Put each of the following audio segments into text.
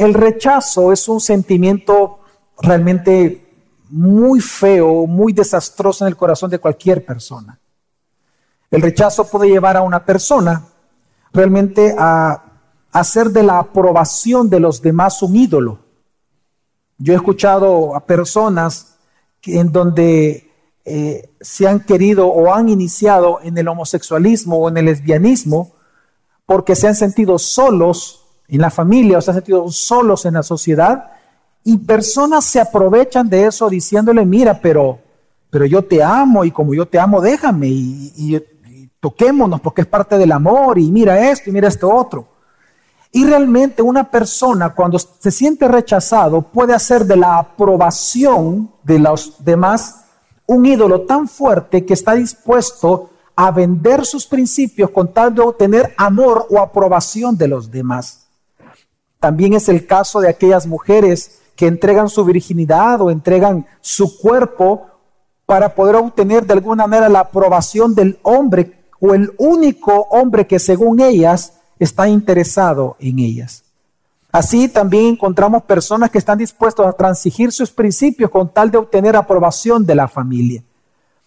el rechazo es un sentimiento realmente muy feo, muy desastroso en el corazón de cualquier persona. El rechazo puede llevar a una persona realmente a hacer de la aprobación de los demás un ídolo. Yo he escuchado a personas en donde eh, se han querido o han iniciado en el homosexualismo o en el lesbianismo porque se han sentido solos en la familia o se han sentido solos en la sociedad y personas se aprovechan de eso diciéndole, mira, pero, pero yo te amo y como yo te amo, déjame y, toquémonos porque es parte del amor y mira esto y mira esto otro. Y realmente una persona cuando se siente rechazado puede hacer de la aprobación de los demás un ídolo tan fuerte que está dispuesto a vender sus principios con tal de obtener amor o aprobación de los demás. También es el caso de aquellas mujeres que entregan su virginidad o entregan su cuerpo para poder obtener de alguna manera la aprobación del hombre o el único hombre que según ellas está interesado en ellas. Así también encontramos personas que están dispuestos a transigir sus principios con tal de obtener aprobación de la familia.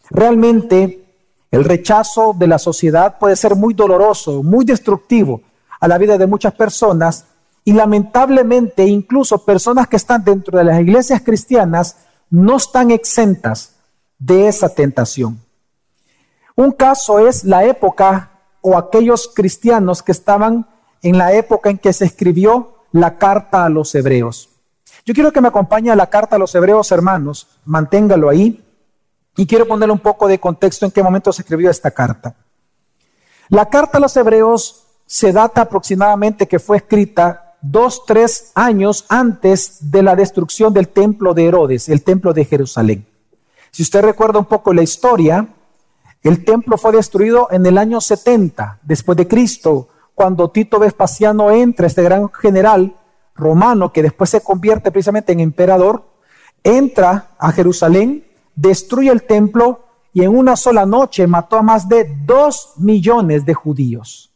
Realmente el rechazo de la sociedad puede ser muy doloroso, muy destructivo a la vida de muchas personas y lamentablemente incluso personas que están dentro de las iglesias cristianas no están exentas de esa tentación. Un caso es la época o aquellos cristianos que estaban en la época en que se escribió la carta a los hebreos. Yo quiero que me acompañe a la carta a los hebreos, hermanos, manténgalo ahí, y quiero ponerle un poco de contexto en qué momento se escribió esta carta. La carta a los hebreos se data aproximadamente que fue escrita dos, tres años antes de la destrucción del templo de Herodes, el templo de Jerusalén. Si usted recuerda un poco la historia, el templo fue destruido en el año 70 después de Cristo, cuando Tito Vespasiano entra, este gran general romano que después se convierte precisamente en emperador, entra a Jerusalén, destruye el templo y en una sola noche mató a más de dos millones de judíos.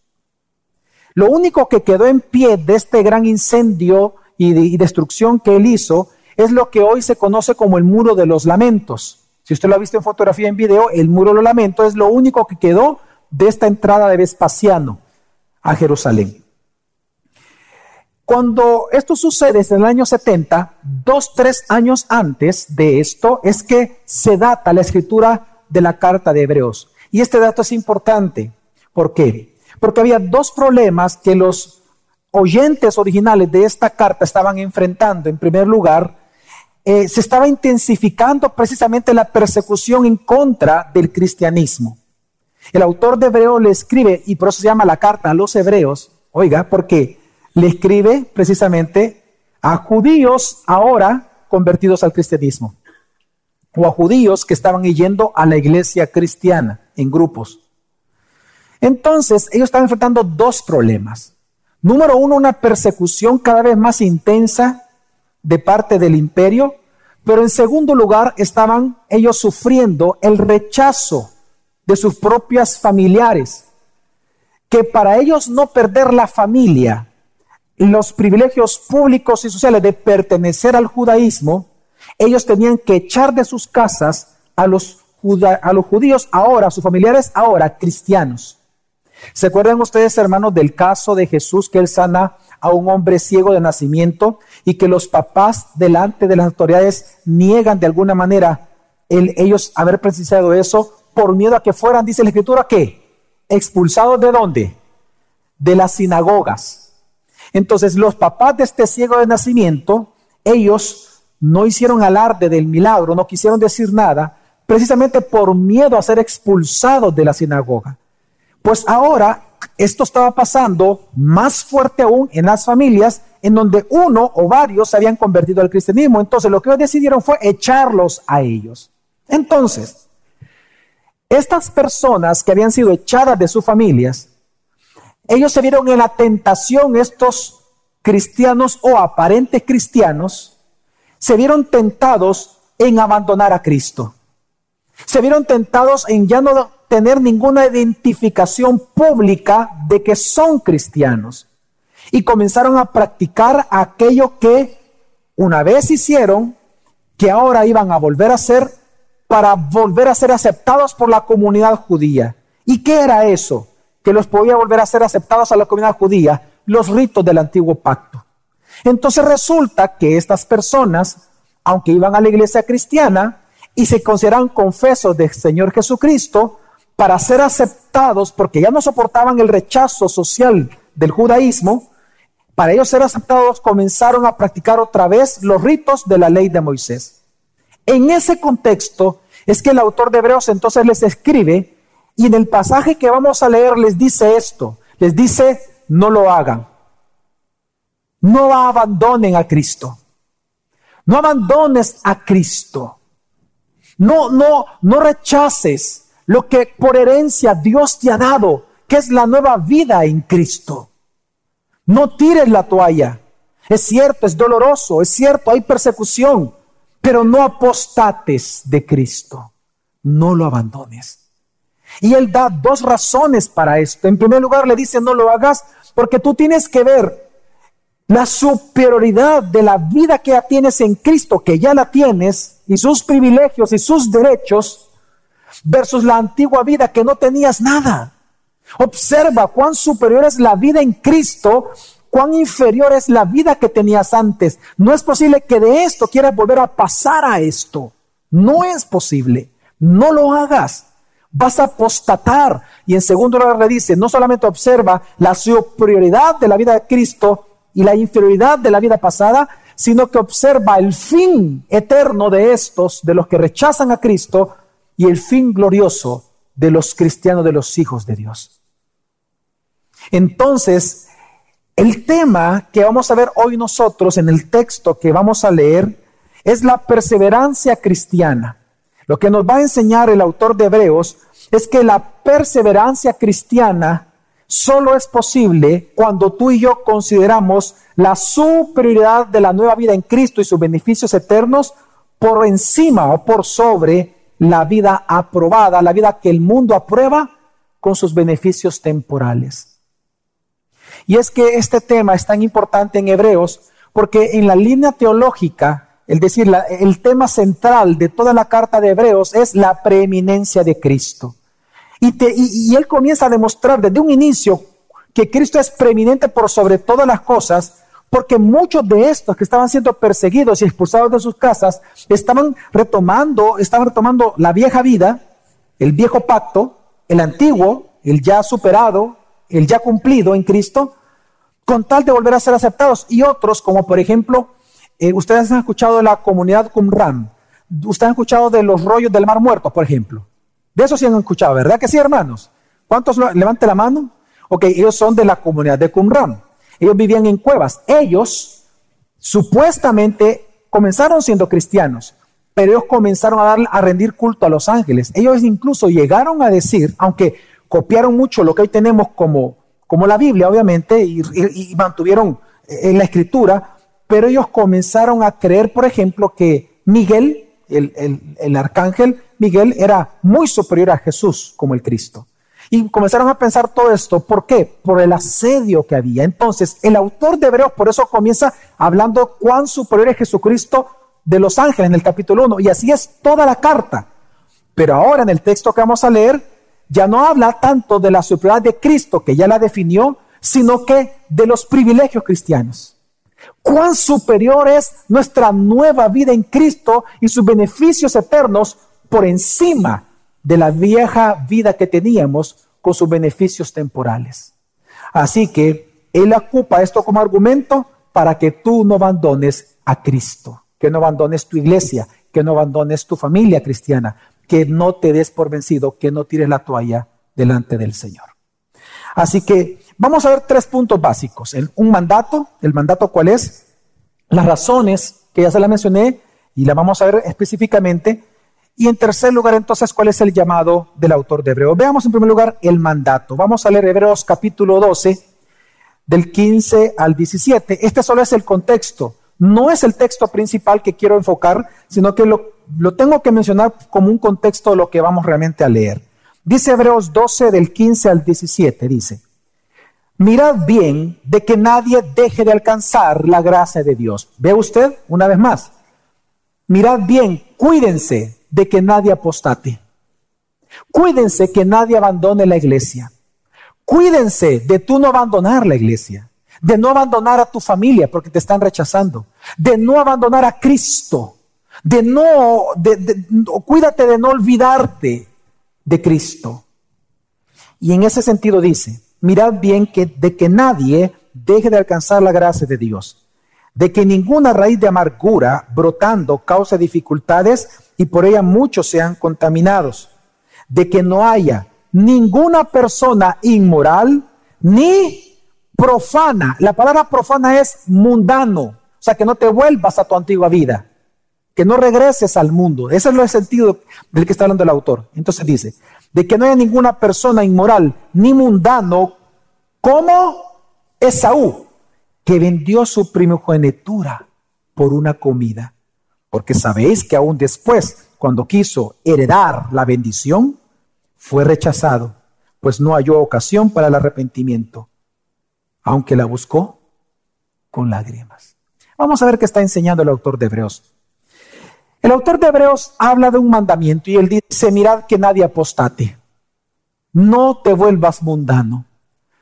Lo único que quedó en pie de este gran incendio y, destrucción que él hizo es lo que hoy se conoce como el muro de los lamentos. Si usted lo ha visto en fotografía, en video, el muro de los lamentos es lo único que quedó de esta entrada de Vespasiano a Jerusalén. Cuando esto sucede en el año 70, dos, tres años antes de esto, es que se data la escritura de la carta de Hebreos. Y este dato es importante. ¿Por qué? Porque había dos problemas que los oyentes originales de esta carta estaban enfrentando. En primer lugar, eh, se estaba intensificando precisamente la persecución en contra del cristianismo. El autor de Hebreo le escribe, y por eso se llama la carta a los hebreos, oiga, porque le escribe precisamente a judíos ahora convertidos al cristianismo, o a judíos que estaban yendo a la iglesia cristiana en grupos. Entonces, ellos estaban enfrentando dos problemas. Número uno, una persecución cada vez más intensa de parte del imperio, pero en segundo lugar, estaban ellos sufriendo el rechazo de sus propias familiares, que para ellos no perder la familia, los privilegios públicos y sociales de pertenecer al judaísmo, ellos tenían que echar de sus casas a los, a los judíos ahora, a sus familiares ahora cristianos. ¿Se acuerdan ustedes, hermanos, del caso de Jesús que él sana a un hombre ciego de nacimiento y que los papás delante de las autoridades niegan de alguna manera el, ellos haber precisado eso por miedo a que fueran, dice la escritura, ¿qué? Expulsados de dónde? De las sinagogas. Entonces los papás de este ciego de nacimiento, ellos no hicieron alarde del milagro, no quisieron decir nada, precisamente por miedo a ser expulsados de la sinagoga. Pues ahora esto estaba pasando más fuerte aún en las familias en donde uno o varios se habían convertido al cristianismo. Entonces lo que decidieron fue echarlos a ellos. Entonces, estas personas que habían sido echadas de sus familias, ellos se vieron en la tentación, estos cristianos o aparentes cristianos, se vieron tentados en abandonar a Cristo. Se vieron tentados en ya no tener ninguna identificación pública de que son cristianos. y comenzaron a practicar aquello que una vez hicieron, que ahora iban a volver a hacer para volver a ser aceptados por la comunidad judía. ¿Y qué era eso? Que los podía volver a ser aceptados a la comunidad judía, los ritos del antiguo pacto. Entonces resulta que estas personas, aunque iban a la iglesia cristiana y se consideraban confesos del Señor Jesucristo, para ser aceptados, porque ya no soportaban el rechazo social del judaísmo, para ellos ser aceptados comenzaron a practicar otra vez los ritos de la ley de Moisés. En ese contexto es que el autor de Hebreos entonces les escribe y en el pasaje que vamos a leer les dice esto, les dice, no lo hagan, no abandonen a Cristo, no abandones a Cristo, no, no, no rechaces lo que por herencia Dios te ha dado, que es la nueva vida en Cristo. No tires la toalla. Es cierto, es doloroso, es cierto, hay persecución, pero no apostates de Cristo, no lo abandones. Y él da dos razones para esto. En primer lugar, le dice, no lo hagas porque tú tienes que ver la superioridad de la vida que ya tienes en Cristo, que ya la tienes, y sus privilegios y sus derechos, versus la antigua vida que no tenías nada. Observa cuán superior es la vida en Cristo cuán inferior es la vida que tenías antes. No es posible que de esto quieras volver a pasar a esto. No es posible. No lo hagas. Vas a apostatar. Y en segundo lugar le dice, no solamente observa la superioridad de la vida de Cristo y la inferioridad de la vida pasada, sino que observa el fin eterno de estos, de los que rechazan a Cristo, y el fin glorioso de los cristianos, de los hijos de Dios. Entonces, el tema que vamos a ver hoy nosotros en el texto que vamos a leer es la perseverancia cristiana. Lo que nos va a enseñar el autor de Hebreos es que la perseverancia cristiana solo es posible cuando tú y yo consideramos la superioridad de la nueva vida en Cristo y sus beneficios eternos por encima o por sobre la vida aprobada, la vida que el mundo aprueba con sus beneficios temporales. Y es que este tema es tan importante en Hebreos porque en la línea teológica, es decir, el tema central de toda la carta de Hebreos es la preeminencia de Cristo. Y, él comienza a demostrar desde un inicio que Cristo es preeminente por sobre todas las cosas, porque muchos de estos que estaban siendo perseguidos y expulsados de sus casas estaban retomando, estaban retomando la vieja vida, el viejo pacto, el antiguo, el ya superado, el ya cumplido en Cristo, con tal de volver a ser aceptados. Y otros, como por ejemplo, eh, ustedes han escuchado de la comunidad Qumran, ustedes han escuchado de los rollos del Mar Muerto, por ejemplo. De eso sí han escuchado, ¿verdad que sí, hermanos? ¿Cuántos levanten la mano? Ok, ellos son de la comunidad de Qumran. Ellos vivían en cuevas. Ellos supuestamente comenzaron siendo cristianos, pero ellos comenzaron a, dar, a rendir culto a los ángeles. Ellos incluso llegaron a decir, aunque copiaron mucho lo que hoy tenemos como, como la Biblia, obviamente, y, mantuvieron en eh, la escritura, pero ellos comenzaron a creer, por ejemplo, que Miguel, el, el, arcángel Miguel, era muy superior a Jesús como el Cristo. Y comenzaron a pensar todo esto. ¿Por qué? Por el asedio que había. Entonces, el autor de Hebreos por eso comienza hablando cuán superior es Jesucristo de los ángeles en el capítulo 1. Y así es toda la carta. Pero ahora en el texto que vamos a leer, ya no habla tanto de la superioridad de Cristo, que ya la definió, sino que de los privilegios cristianos. Cuán superior es nuestra nueva vida en Cristo y sus beneficios eternos por encima de la vieja vida que teníamos con sus beneficios temporales. Así que Él ocupa esto como argumento para que tú no abandones a Cristo, que no abandones tu iglesia, que no abandones tu familia cristiana, que no te des por vencido, que no tires la toalla delante del Señor. Así que vamos a ver tres puntos básicos. un mandato, el mandato cuál es, las razones, que ya se la mencioné, y la vamos a ver específicamente. Y en tercer lugar, entonces, cuál es el llamado del autor de Hebreos. Veamos en primer lugar el mandato. Vamos a leer Hebreos capítulo 12, del 15 al 17. Este solo es el contexto. No es el texto principal que quiero enfocar, sino que lo lo tengo que mencionar como un contexto de lo que vamos realmente a leer. Dice Hebreos 12 del 15 al 17, dice, mirad bien de que nadie deje de alcanzar la gracia de Dios. ¿Ve usted? Una vez más. Mirad bien, cuídense de que nadie apostate. Cuídense que nadie abandone la iglesia. Cuídense de tú no abandonar la iglesia, de no abandonar a tu familia porque te están rechazando, de no abandonar a Cristo, de no, cuídate de no olvidarte de Cristo. Y en ese sentido dice, mirad bien que de que nadie deje de alcanzar la gracia de Dios, de que ninguna raíz de amargura brotando cause dificultades y por ella muchos sean contaminados, de que no haya ninguna persona inmoral ni profana. La palabra profana es mundano, o sea, que no te vuelvas a tu antigua vida, que no regreses al mundo. Ese es el sentido del que está hablando el autor. Entonces dice, de que no haya ninguna persona inmoral ni mundano como Esaú, que vendió su primogenitura por una comida. Porque sabéis que aún después, cuando quiso heredar la bendición, fue rechazado, pues no halló ocasión para el arrepentimiento, aunque la buscó con lágrimas. Vamos a ver qué está enseñando el autor de Hebreos. El autor de Hebreos habla de un mandamiento y él dice, mirad que nadie apostate, no te vuelvas mundano,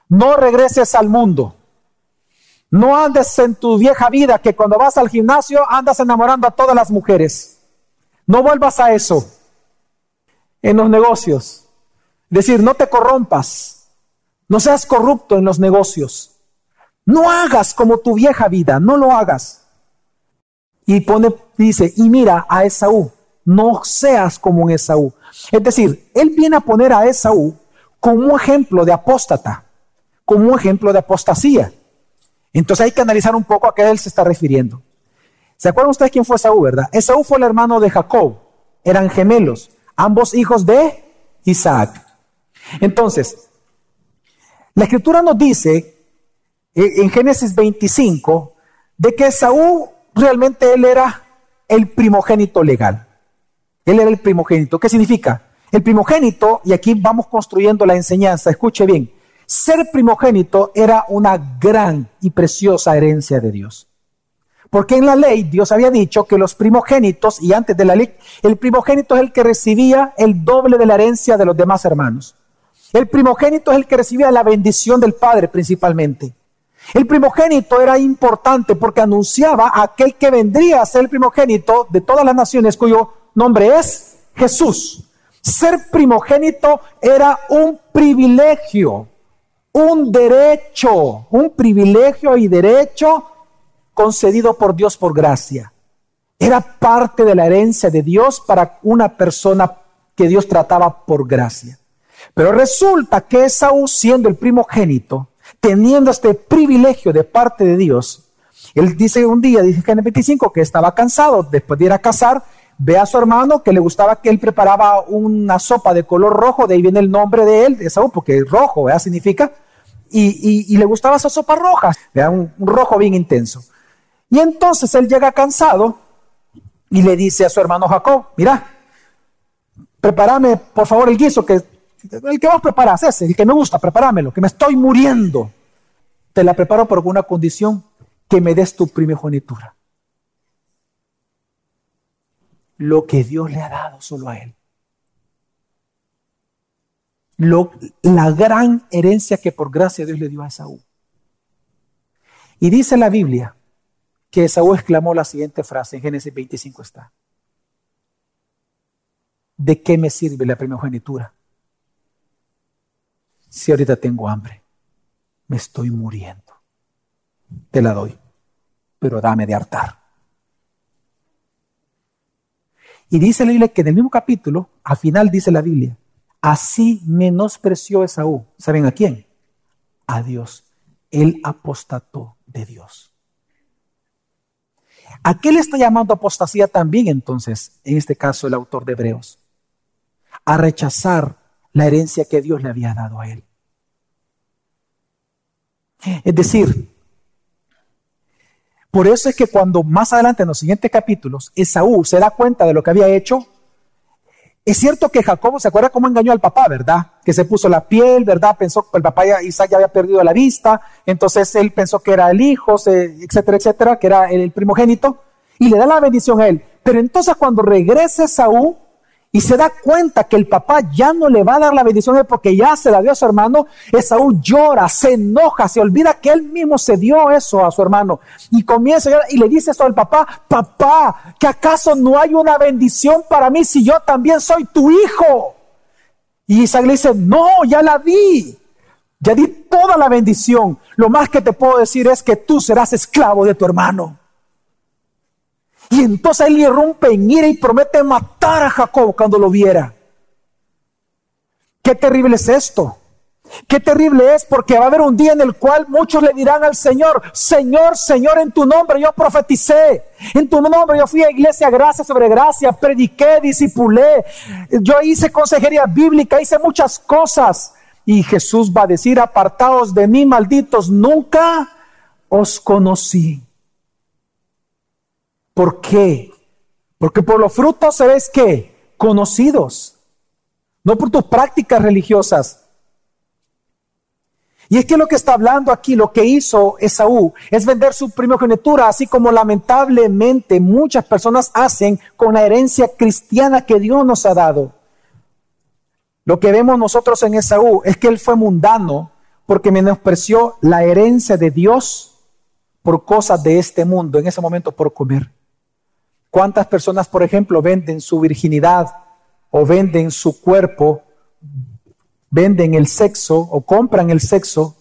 no regreses al mundo, no andes en tu vieja vida que cuando vas al gimnasio andas enamorando a todas las mujeres, no vuelvas a eso en los negocios, decir, no te corrompas, no seas corrupto en los negocios. No hagas como tu vieja vida, no lo hagas. Y pone, dice, y mira a Esaú, no seas como un Esaú. Es decir, él viene a poner a Esaú como un ejemplo de apóstata, como un ejemplo de apostasía. Entonces hay que analizar un poco a qué él se está refiriendo. ¿Se acuerdan ustedes quién fue Esaú, verdad? Esaú fue el hermano de Jacob, eran gemelos, ambos hijos de Isaac. Entonces, la escritura nos dice eh, en Génesis 25 de que Saúl realmente él era el primogénito legal. Él era el primogénito. ¿Qué significa? El primogénito, y aquí vamos construyendo la enseñanza, escuche bien, ser primogénito era una gran y preciosa herencia de Dios. Porque en la ley Dios había dicho que los primogénitos, y antes de la ley, el primogénito es el que recibía el doble de la herencia de los demás hermanos. El primogénito es el que recibía la bendición del Padre principalmente. El primogénito era importante porque anunciaba a aquel que vendría a ser el primogénito de todas las naciones cuyo nombre es Jesús. Ser primogénito era un privilegio, un derecho, un privilegio y derecho concedido por Dios por gracia. Era parte de la herencia de Dios para una persona que Dios trataba por gracia. Pero resulta que Esaú, siendo el primogénito, teniendo este privilegio de parte de Dios, él dice un día, dice en el 25, que estaba cansado, después de ir a cazar, ve a su hermano que le gustaba que él preparaba una sopa de color rojo, de ahí viene el nombre de él, de Esaú, porque rojo, ¿verdad? Significa, y, le gustaba esa sopa roja, un, un rojo bien intenso. Y entonces él llega cansado y le dice a su hermano Jacob, mira, prepárame por favor el guiso que el que vos preparas, ese, el que me gusta, prepáramelo, que me estoy muriendo. Te la preparo por una condición, que me des tu primogenitura. Lo que Dios le ha dado solo a él. La gran herencia que por gracia Dios le dio a Esaú. Y dice la Biblia que Esaú exclamó la siguiente frase, en Génesis 25 está. ¿De qué me sirve la primogenitura? si ahorita tengo hambre, me estoy muriendo, te la doy, pero dame de hartar. Y dice la Biblia que en el mismo capítulo, al final dice la Biblia, así menospreció Esaú. ¿Saben a quién? A Dios. Él apostató de Dios. ¿A qué le está llamando apostasía también entonces, en este caso el autor de Hebreos? A rechazar la herencia que Dios le había dado a él. Es decir, por eso es que cuando más adelante en los siguientes capítulos Esaú se da cuenta de lo que había hecho, es cierto que Jacobo se acuerda cómo engañó al papá, ¿verdad? Que se puso la piel, ¿verdad? Pensó que el papá ya, Isaac ya había perdido la vista, entonces él pensó que era el hijo, etcétera, etcétera, que era el primogénito, y le da la bendición a él. Pero entonces cuando regresa Saúl, y se da cuenta que el papá ya no le va a dar la bendición porque ya se la dio a su hermano, Esaú llora, se enoja, se olvida que él mismo se dio eso a su hermano y comienza y le dice esto al papá, papá, que acaso no hay una bendición para mí si yo también soy tu hijo. Y Isaac le dice, no, ya la di, ya di toda la bendición, lo más que te puedo decir es que tú serás esclavo de tu hermano. Y entonces él irrumpe en ira y promete matar a Jacob cuando lo viera. Qué terrible es esto. Qué terrible es porque va a haber un día en el cual muchos le dirán al Señor, Señor, Señor, en tu nombre yo profeticé, en tu nombre yo fui a iglesia gracia sobre gracia, prediqué, disipulé, yo hice consejería bíblica, hice muchas cosas. Y Jesús va a decir, apartaos de mí, malditos, nunca os conocí. ¿Por qué? Porque por los frutos seréis que conocidos, no por tus prácticas religiosas. Y es que lo que está hablando aquí, lo que hizo Esaú, es vender su primogenitura, así como lamentablemente muchas personas hacen con la herencia cristiana que Dios nos ha dado. Lo que vemos nosotros en Esaú es que él fue mundano porque menospreció la herencia de Dios por cosas de este mundo, en ese momento por comer. ¿Cuántas personas, por ejemplo, venden su virginidad o venden su cuerpo, venden el sexo o compran el sexo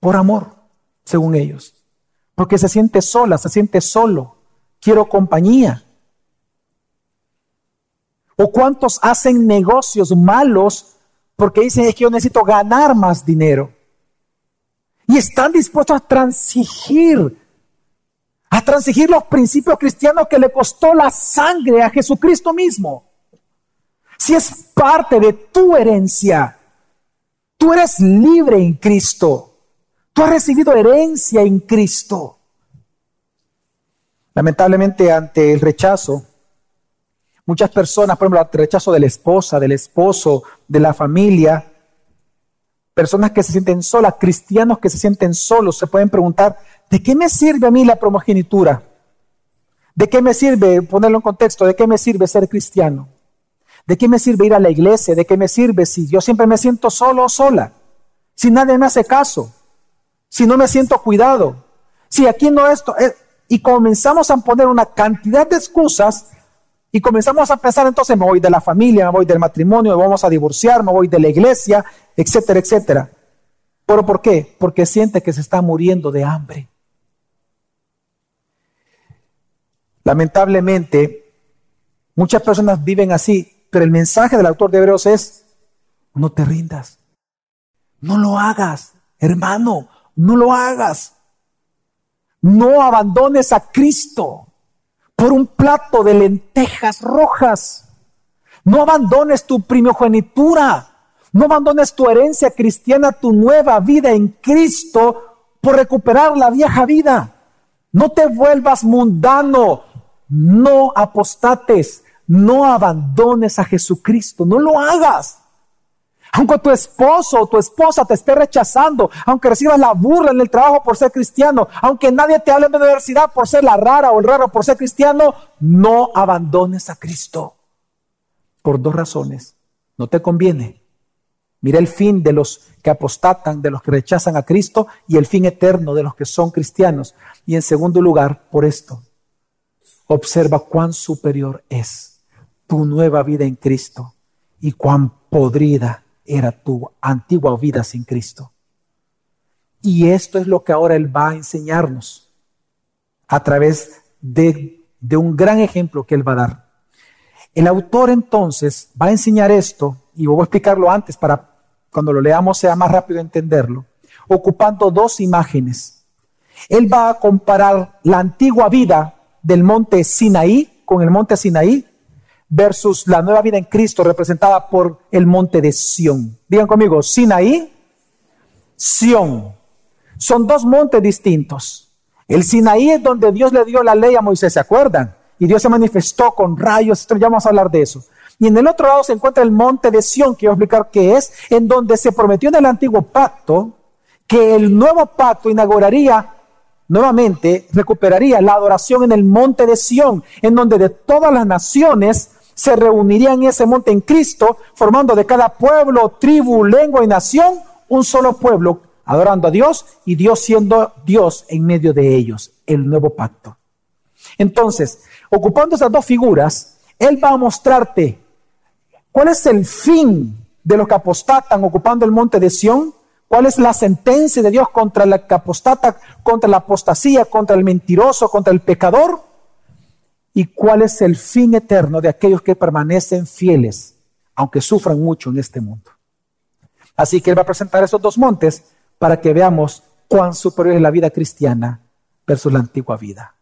por amor, según ellos? Porque se siente sola, se siente solo, quiero compañía. ¿O cuántos hacen negocios malos porque dicen es que yo necesito ganar más dinero? Y están dispuestos a transigir a transigir los principios cristianos que le costó la sangre a Jesucristo mismo. Si es parte de tu herencia, tú eres libre en Cristo. Tú has recibido herencia en Cristo. Lamentablemente ante el rechazo, muchas personas, por ejemplo, el rechazo de la esposa, del esposo, de la familia, personas que se sienten solas, cristianos que se sienten solos, se pueden preguntar, ¿de qué me sirve a mí la primogenitura? ¿De qué me sirve, ponerlo en contexto, de qué me sirve ser cristiano? ¿De qué me sirve ir a la iglesia? ¿De qué me sirve si yo siempre me siento solo o sola? Si nadie me hace caso, si no me siento cuidado, si aquí no esto, eh, y comenzamos a poner una cantidad de excusas y comenzamos a pensar entonces me voy de la familia, me voy del matrimonio, me vamos a divorciar, me voy de la iglesia, etcétera, etcétera. ¿Pero por qué? Porque siente que se está muriendo de hambre. Lamentablemente, muchas personas viven así, pero el mensaje del autor de Hebreos es, no te rindas, no lo hagas, hermano, no lo hagas. No abandones a Cristo por un plato de lentejas rojas. No abandones tu primogenitura. No abandones tu herencia cristiana, tu nueva vida en Cristo por recuperar la vieja vida. No te vuelvas mundano no apostates, no abandones a Jesucristo, no lo hagas. Aunque tu esposo o tu esposa te esté rechazando, aunque recibas la burla en el trabajo por ser cristiano, aunque nadie te hable en la universidad por ser la rara o el raro por ser cristiano, no abandones a Cristo. Por dos razones. No te conviene. Mira el fin de los que apostatan, de los que rechazan a Cristo y el fin eterno de los que son cristianos. Y en segundo lugar, por esto, Observa cuán superior es tu nueva vida en Cristo y cuán podrida era tu antigua vida sin Cristo. Y esto es lo que ahora Él va a enseñarnos a través de, un gran ejemplo que Él va a dar. El autor entonces va a enseñar esto, y voy a explicarlo antes para cuando lo leamos sea más rápido entenderlo, ocupando dos imágenes. Él va a comparar la antigua vida del monte Sinaí con el monte Sinaí versus la nueva vida en Cristo representada por el monte de Sión. Digan conmigo, Sinaí, Sión. Son dos montes distintos. El Sinaí es donde Dios le dio la ley a Moisés, ¿se acuerdan? Y Dios se manifestó con rayos, ya vamos a hablar de eso. Y en el otro lado se encuentra el monte de Sión, que voy a explicar qué es, en donde se prometió en el antiguo pacto que el nuevo pacto inauguraría nuevamente, recuperaría la adoración en el monte de Sión, en donde de todas las naciones se reunirían en ese monte en Cristo, formando de cada pueblo, tribu, lengua y nación un solo pueblo, adorando a Dios y Dios siendo Dios en medio de ellos, el nuevo pacto. Entonces, ocupando esas dos figuras, Él va a mostrarte cuál es el fin de los que apostatan ocupando el monte de Sión, cuál es la sentencia de Dios contra la apostata, contra la apostasía, contra el mentiroso, contra el pecador, y cuál es el fin eterno de aquellos que permanecen fieles, aunque sufran mucho en este mundo. Así que Él va a presentar esos dos montes para que veamos cuán superior es la vida cristiana versus la antigua vida.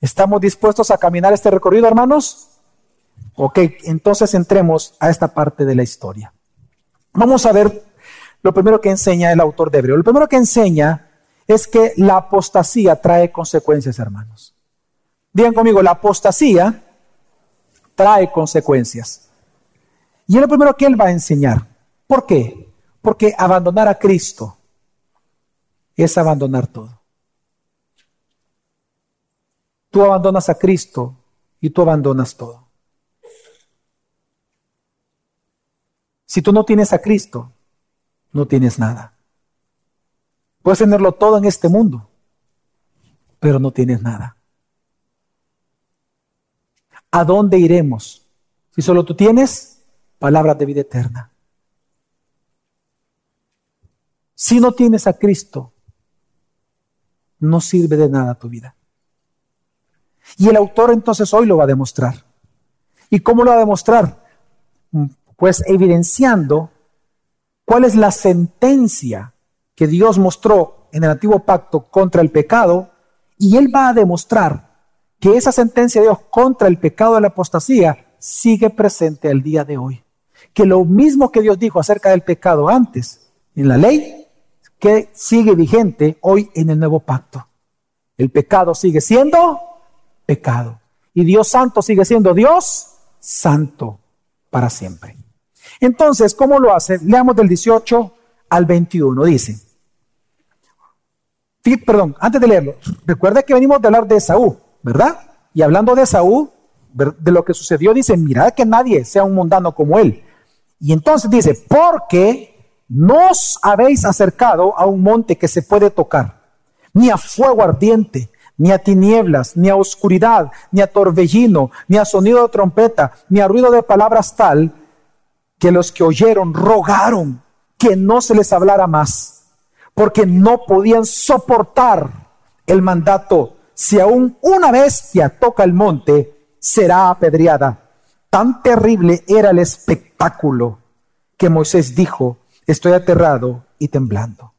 ¿Estamos dispuestos a caminar este recorrido, hermanos? Ok, entonces entremos a esta parte de la historia. Vamos a ver lo primero que enseña el autor de Hebreo. Lo primero que enseña es que la apostasía trae consecuencias, hermanos. Digan conmigo, la apostasía trae consecuencias. Y es lo primero que él va a enseñar. ¿Por qué? Porque abandonar a Cristo es abandonar todo. Tú abandonas a Cristo y tú abandonas todo. Si tú no tienes a Cristo, no tienes nada. Puedes tenerlo todo en este mundo, pero no tienes nada. ¿A dónde iremos si solo tú tienes palabras de vida eterna? Si no tienes a Cristo, no sirve de nada tu vida. Y el autor entonces hoy lo va a demostrar. ¿Y cómo lo va a demostrar? Pues evidenciando cuál es la sentencia que Dios mostró en el antiguo pacto contra el pecado y él va a demostrar que esa sentencia de Dios contra el pecado de la apostasía sigue presente al día de hoy. Que lo mismo que Dios dijo acerca del pecado antes en la ley, que sigue vigente hoy en el nuevo pacto. El pecado sigue siendo pecado. Y Dios santo sigue siendo Dios santo para siempre. Entonces, ¿cómo lo hace? Leamos del 18 al 21. Dice, perdón, antes de leerlo, recuerda que venimos de hablar de Esaú, ¿verdad? Y hablando de Esaú, de lo que sucedió, dice, mira que nadie sea un mundano como él. Y entonces dice, porque no os habéis acercado a un monte que se puede tocar, ni a fuego ardiente, ni a tinieblas, ni a oscuridad, ni a torbellino, ni a sonido de trompeta, ni a ruido de palabras tal, que los que oyeron rogaron que no se les hablara más, porque no podían soportar el mandato. Si aún una bestia toca el monte, será apedreada. Tan terrible era el espectáculo que Moisés dijo, estoy aterrado y temblando.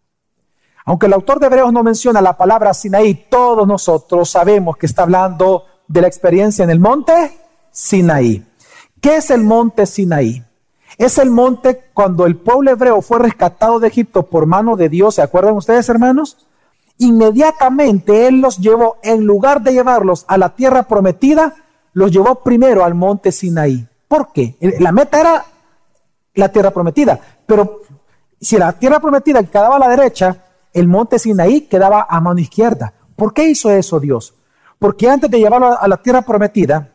Aunque el autor de Hebreos no menciona la palabra Sinaí, todos nosotros sabemos que está hablando de la experiencia en el monte Sinaí. ¿Qué es el monte Sinaí? Es el monte cuando el pueblo hebreo fue rescatado de Egipto por mano de Dios, ¿se acuerdan ustedes hermanos? Inmediatamente Él los llevó, en lugar de llevarlos a la tierra prometida, los llevó primero al monte Sinaí. ¿Por qué? La meta era la tierra prometida, pero si la tierra prometida quedaba a la derecha, el monte Sinaí quedaba a mano izquierda. ¿Por qué hizo eso Dios? Porque antes de llevarlo a la tierra prometida,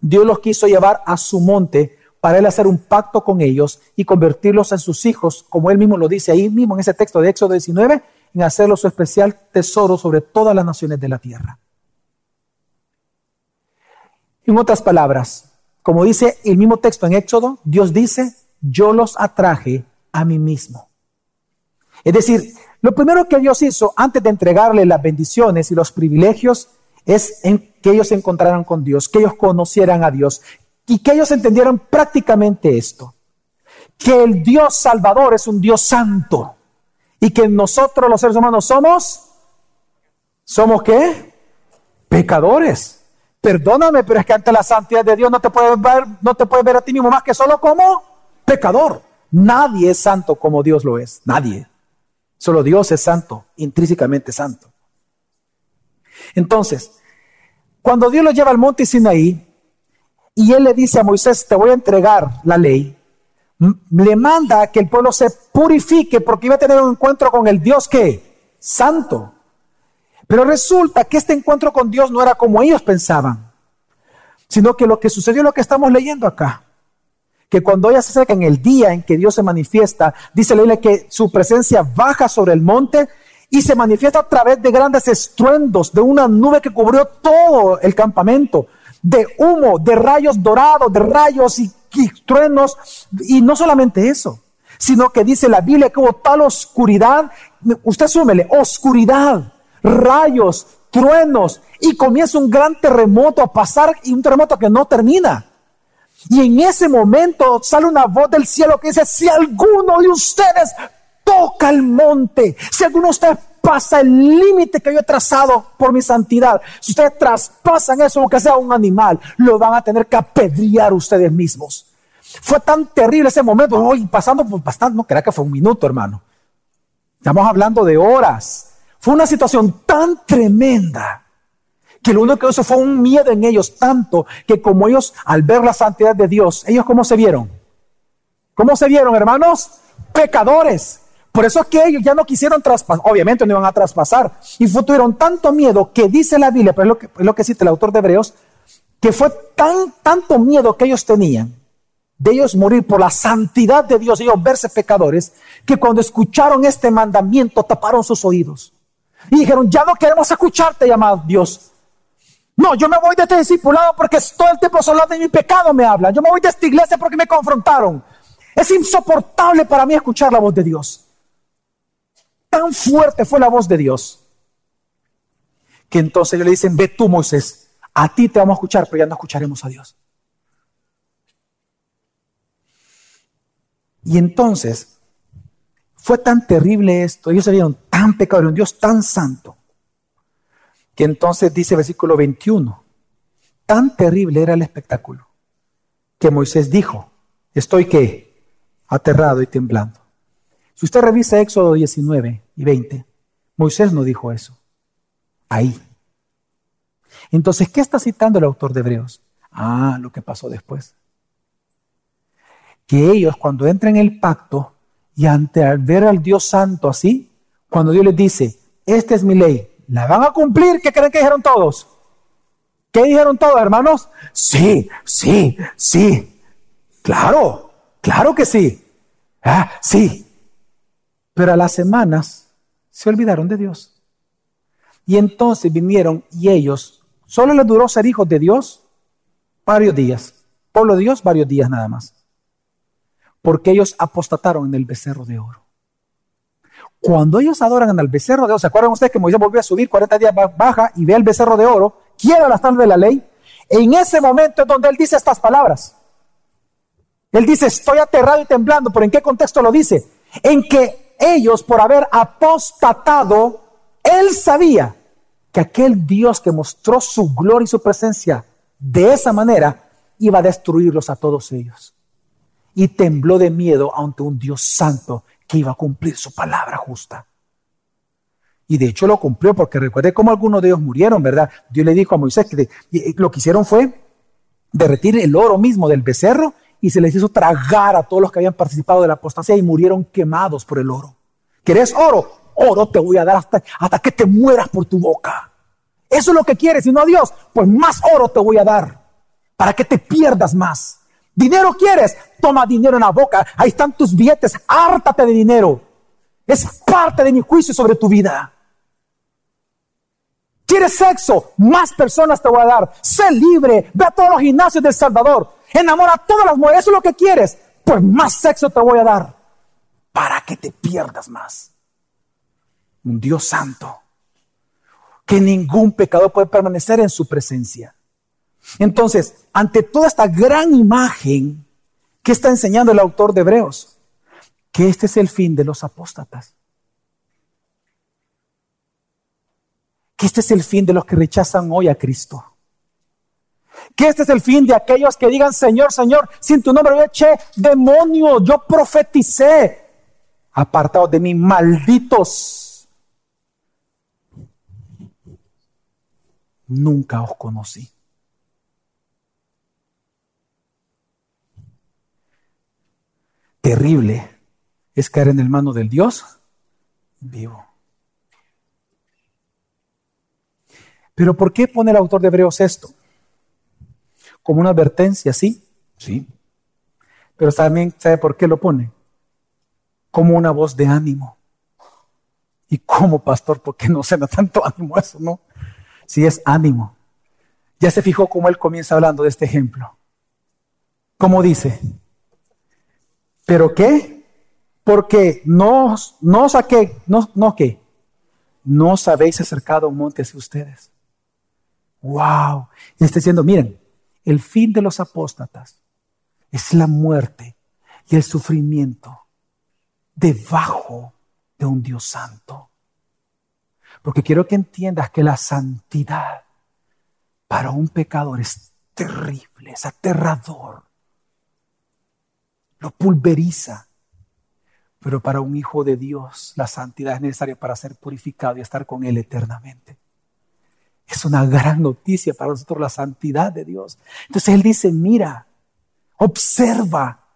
Dios los quiso llevar a su monte para él hacer un pacto con ellos y convertirlos en sus hijos, como él mismo lo dice ahí mismo en ese texto de Éxodo 19, en hacerlos su especial tesoro sobre todas las naciones de la tierra. En otras palabras, como dice el mismo texto en Éxodo, Dios dice, yo los atraje a mí mismo. Es decir, lo primero que Dios hizo antes de entregarle las bendiciones y los privilegios es en que ellos se encontraran con Dios, que ellos conocieran a Dios, y que ellos entendieron prácticamente esto, que el Dios Salvador es un Dios santo y que nosotros los seres humanos somos, ¿somos qué? Pecadores. Perdóname, pero es que ante la santidad de Dios no te puedes ver, no te puedes ver a ti mismo más que solo como pecador. Nadie es santo como Dios lo es, nadie. Solo Dios es santo, intrínsecamente santo. Entonces, cuando Dios los lleva al monte Sinaí, y él le dice a Moisés, te voy a entregar la ley, le manda que el pueblo se purifique porque iba a tener un encuentro con el Dios que santo. Pero resulta que este encuentro con Dios no era como ellos pensaban, sino que lo que sucedió es lo que estamos leyendo acá. Que cuando ella se acerca en el día en que Dios se manifiesta, dice la que su presencia baja sobre el monte y se manifiesta a través de grandes estruendos, de una nube que cubrió todo el campamento, de humo, de rayos dorados, de rayos y, truenos. Y no solamente eso, sino que dice la Biblia que hubo tal oscuridad, usted súmele, oscuridad, rayos, truenos, y comienza un gran terremoto a pasar y un terremoto que no termina. Y en ese momento sale una voz del cielo que dice, si alguno de ustedes toca el monte, si alguno de ustedes pasa el límite que yo he trazado por mi santidad, si ustedes traspasan eso, aunque sea un animal, lo van a tener que apedrear ustedes mismos. Fue tan terrible ese momento, hoy pasando por bastante, no crea que fue un minuto, hermano. Estamos hablando de horas. Fue una situación tan tremenda que lo único que hizo fue un miedo en ellos, tanto que como ellos, al ver la santidad de Dios, ellos cómo se vieron? ¿Cómo se vieron, hermanos? Pecadores. Por eso es que ellos ya no quisieron traspasar, obviamente no iban a traspasar, y tuvieron tanto miedo que dice la Biblia, pero es lo que, es lo que cita el autor de Hebreos, que fue tan, tanto miedo que ellos tenían de ellos morir por la santidad de Dios, ellos verse pecadores, que cuando escucharon este mandamiento taparon sus oídos. Y dijeron, ya no queremos escucharte, llamado Dios. No, yo me voy de este discipulado porque todo el tiempo solo de mi pecado me hablan. Yo me voy de esta iglesia porque me confrontaron. Es insoportable para mí escuchar la voz de Dios. Tan fuerte fue la voz de Dios que entonces ellos le dicen, ve tú Moisés, a ti te vamos a escuchar, pero ya no escucharemos a Dios. Y entonces fue tan terrible esto, ellos se vieron tan pecadores, un Dios tan santo, que entonces dice versículo 21, tan terrible era el espectáculo, que Moisés dijo, estoy que aterrado y temblando. Si usted revisa Éxodo 19 y 20, Moisés no dijo eso. Ahí. Entonces, ¿qué está citando el autor de Hebreos? Ah, lo que pasó después. Que ellos cuando entran en el pacto y ante al ver al Dios santo así, cuando Dios les dice, esta es mi ley, ¿La van a cumplir? ¿Qué creen que dijeron todos? ¿Qué dijeron todos, hermanos? Sí, sí, sí. Claro, claro que sí. Ah, sí. Pero a las semanas se olvidaron de Dios. Y entonces vinieron y ellos, solo les duró ser hijos de Dios varios días. Pueblo de Dios, varios días nada más. Porque ellos apostataron en el becerro de oro. Cuando ellos adoran al becerro de oro, ¿se acuerdan ustedes que Moisés volvió a subir 40 días baja y ve el becerro de oro, quiere la de la ley? En ese momento es donde él dice estas palabras. Él dice, estoy aterrado y temblando, pero ¿en qué contexto lo dice? En que ellos, por haber apostatado, él sabía que aquel Dios que mostró su gloria y su presencia de esa manera, iba a destruirlos a todos ellos. Y tembló de miedo ante un Dios santo que iba a cumplir su palabra justa. Y de hecho lo cumplió porque recuerde cómo algunos de ellos murieron, ¿verdad? Dios le dijo a Moisés que lo que hicieron fue derretir el oro mismo del becerro y se les hizo tragar a todos los que habían participado de la apostasía y murieron quemados por el oro. ¿Querés oro? Oro te voy a dar hasta, hasta que te mueras por tu boca. Eso es lo que quieres, y no a Dios, pues más oro te voy a dar para que te pierdas más. ¿Dinero quieres? Toma dinero en la boca. Ahí están tus billetes. Hártate de dinero. Es parte de mi juicio sobre tu vida. ¿Quieres sexo? Más personas te voy a dar. Sé libre. Ve a todos los gimnasios del Salvador. Enamora a todas las mujeres. Eso es lo que quieres. Pues más sexo te voy a dar. Para que te pierdas más. Un Dios santo. Que ningún pecador puede permanecer en su presencia. Entonces, ante toda esta gran imagen que está enseñando el autor de Hebreos, que este es el fin de los apóstatas. Que este es el fin de los que rechazan hoy a Cristo que este es el fin de aquellos que digan, Señor, Señor, sin tu nombre yo eché demonios, yo profeticé, apartados de mí, malditos. Nunca os conocí. Terrible es caer en el mano del Dios vivo. Pero ¿por qué pone el autor de Hebreos esto? Como una advertencia, ¿sí? Sí. Pero también, ¿sabe por qué lo pone? Como una voz de ánimo. ¿Y como pastor? ¿Por qué no se da tanto ánimo eso, no? Si es ánimo. Ya se fijó cómo él comienza hablando de este ejemplo. ¿Cómo dice? ¿Pero qué? Porque no, no saqué, no, no qué. No os habéis acercado a un monte hacia ustedes. ¡Wow! Y está diciendo, miren, el fin de los apóstatas es la muerte y el sufrimiento debajo de un Dios santo. Porque quiero que entiendas que la santidad para un pecador es terrible, es aterrador. Lo pulveriza. Pero para un hijo de Dios la santidad es necesaria para ser purificado y estar con Él eternamente. Es una gran noticia para nosotros la santidad de Dios. Entonces Él dice, mira, observa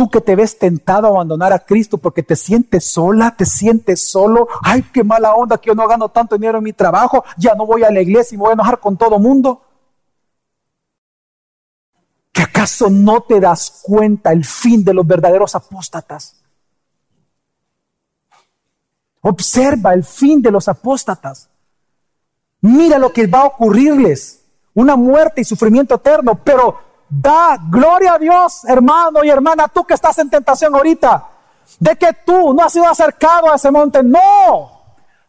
Tú que te ves tentado a abandonar a Cristo porque te sientes sola, te sientes solo. Ay, qué mala onda que yo no gano tanto dinero en mi trabajo. Ya no voy a la iglesia y me voy a enojar con todo mundo. ¿Que acaso no te das cuenta el fin de los verdaderos apóstatas? Observa el fin de los apóstatas. Mira lo que va a ocurrirles. Una muerte y sufrimiento eterno, pero Da gloria a Dios, hermano y hermana, tú que estás en tentación ahorita, de que tú no has sido acercado a ese monte. No,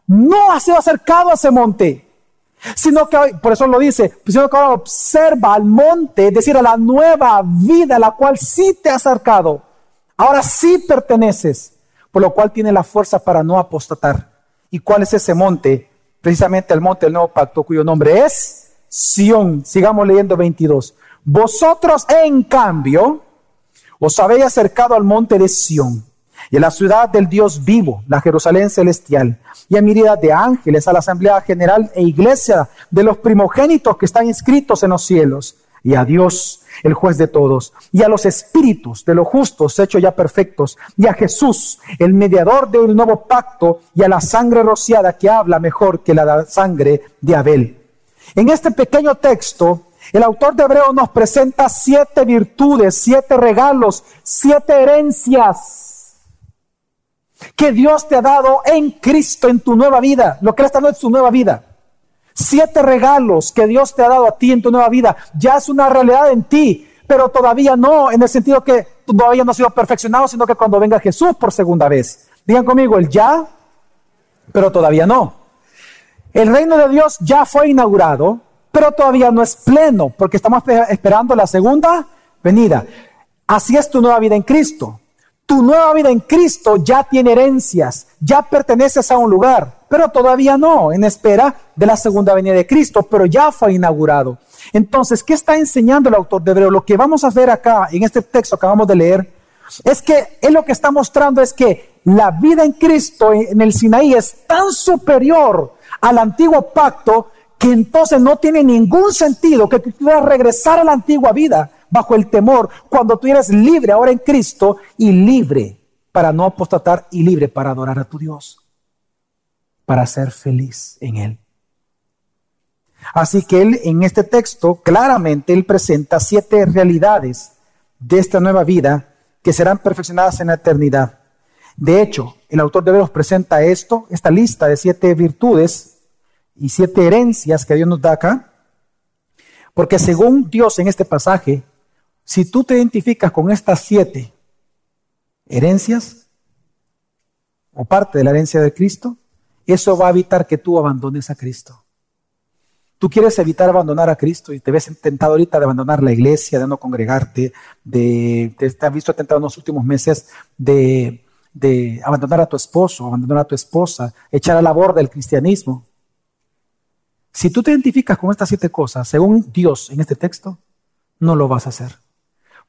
no has sido acercado a ese monte. Sino que, por eso lo dice, sino que ahora observa al monte, es decir, a la nueva vida a la cual sí te has acercado. Ahora sí perteneces, por lo cual tiene la fuerza para no apostatar. ¿Y cuál es ese monte? Precisamente el monte del nuevo pacto, cuyo nombre es Sión. Sigamos leyendo 22. Vosotros, en cambio, os habéis acercado al monte de Sión y a la ciudad del Dios vivo, la Jerusalén celestial, y a miríadas de ángeles, a la asamblea general e iglesia de los primogénitos que están inscritos en los cielos, y a Dios, el juez de todos, y a los espíritus de los justos hechos ya perfectos, y a Jesús, el mediador de un nuevo pacto, y a la sangre rociada que habla mejor que la sangre de Abel. En este pequeño texto el autor de Hebreo nos presenta siete virtudes, siete regalos, siete herencias que Dios te ha dado en Cristo, en tu nueva vida, lo que Él está en su nueva vida. Siete regalos que Dios te ha dado a ti en tu nueva vida. Ya es una realidad en ti, pero todavía no, en el sentido que todavía no ha sido perfeccionado, sino que cuando venga Jesús por segunda vez. Digan conmigo, el ya, pero todavía no. El reino de Dios ya fue inaugurado, pero todavía no es pleno, porque estamos esperando la segunda venida. Así es tu nueva vida en Cristo. Tu nueva vida en Cristo ya tiene herencias, ya perteneces a un lugar, pero todavía no, en espera de la segunda venida de Cristo, pero ya fue inaugurado. Entonces, ¿qué está enseñando el autor de Hebreo? Lo que vamos a ver acá en este texto que acabamos de leer es que él lo que está mostrando es que la vida en Cristo en el Sinaí es tan superior al antiguo pacto que entonces no tiene ningún sentido que tú quieras regresar a la antigua vida bajo el temor cuando tú eres libre ahora en Cristo y libre para no apostatar y libre para adorar a tu Dios, para ser feliz en Él. Así que Él en este texto claramente Él presenta siete realidades de esta nueva vida que serán perfeccionadas en la eternidad. De hecho, el autor de Hebreos presenta esto, esta lista de siete virtudes y siete herencias que Dios nos da acá. Porque según Dios en este pasaje, si tú te identificas con estas siete herencias o parte de la herencia de Cristo, eso va a evitar que tú abandones a Cristo. Tú quieres evitar abandonar a Cristo y te ves tentado ahorita de abandonar la iglesia, de no congregarte, de, te has visto tentado en los últimos meses de, de abandonar a tu esposo, abandonar a tu esposa, echar a la borda el cristianismo. Si tú te identificas con estas siete cosas, según Dios en este texto, no lo vas a hacer.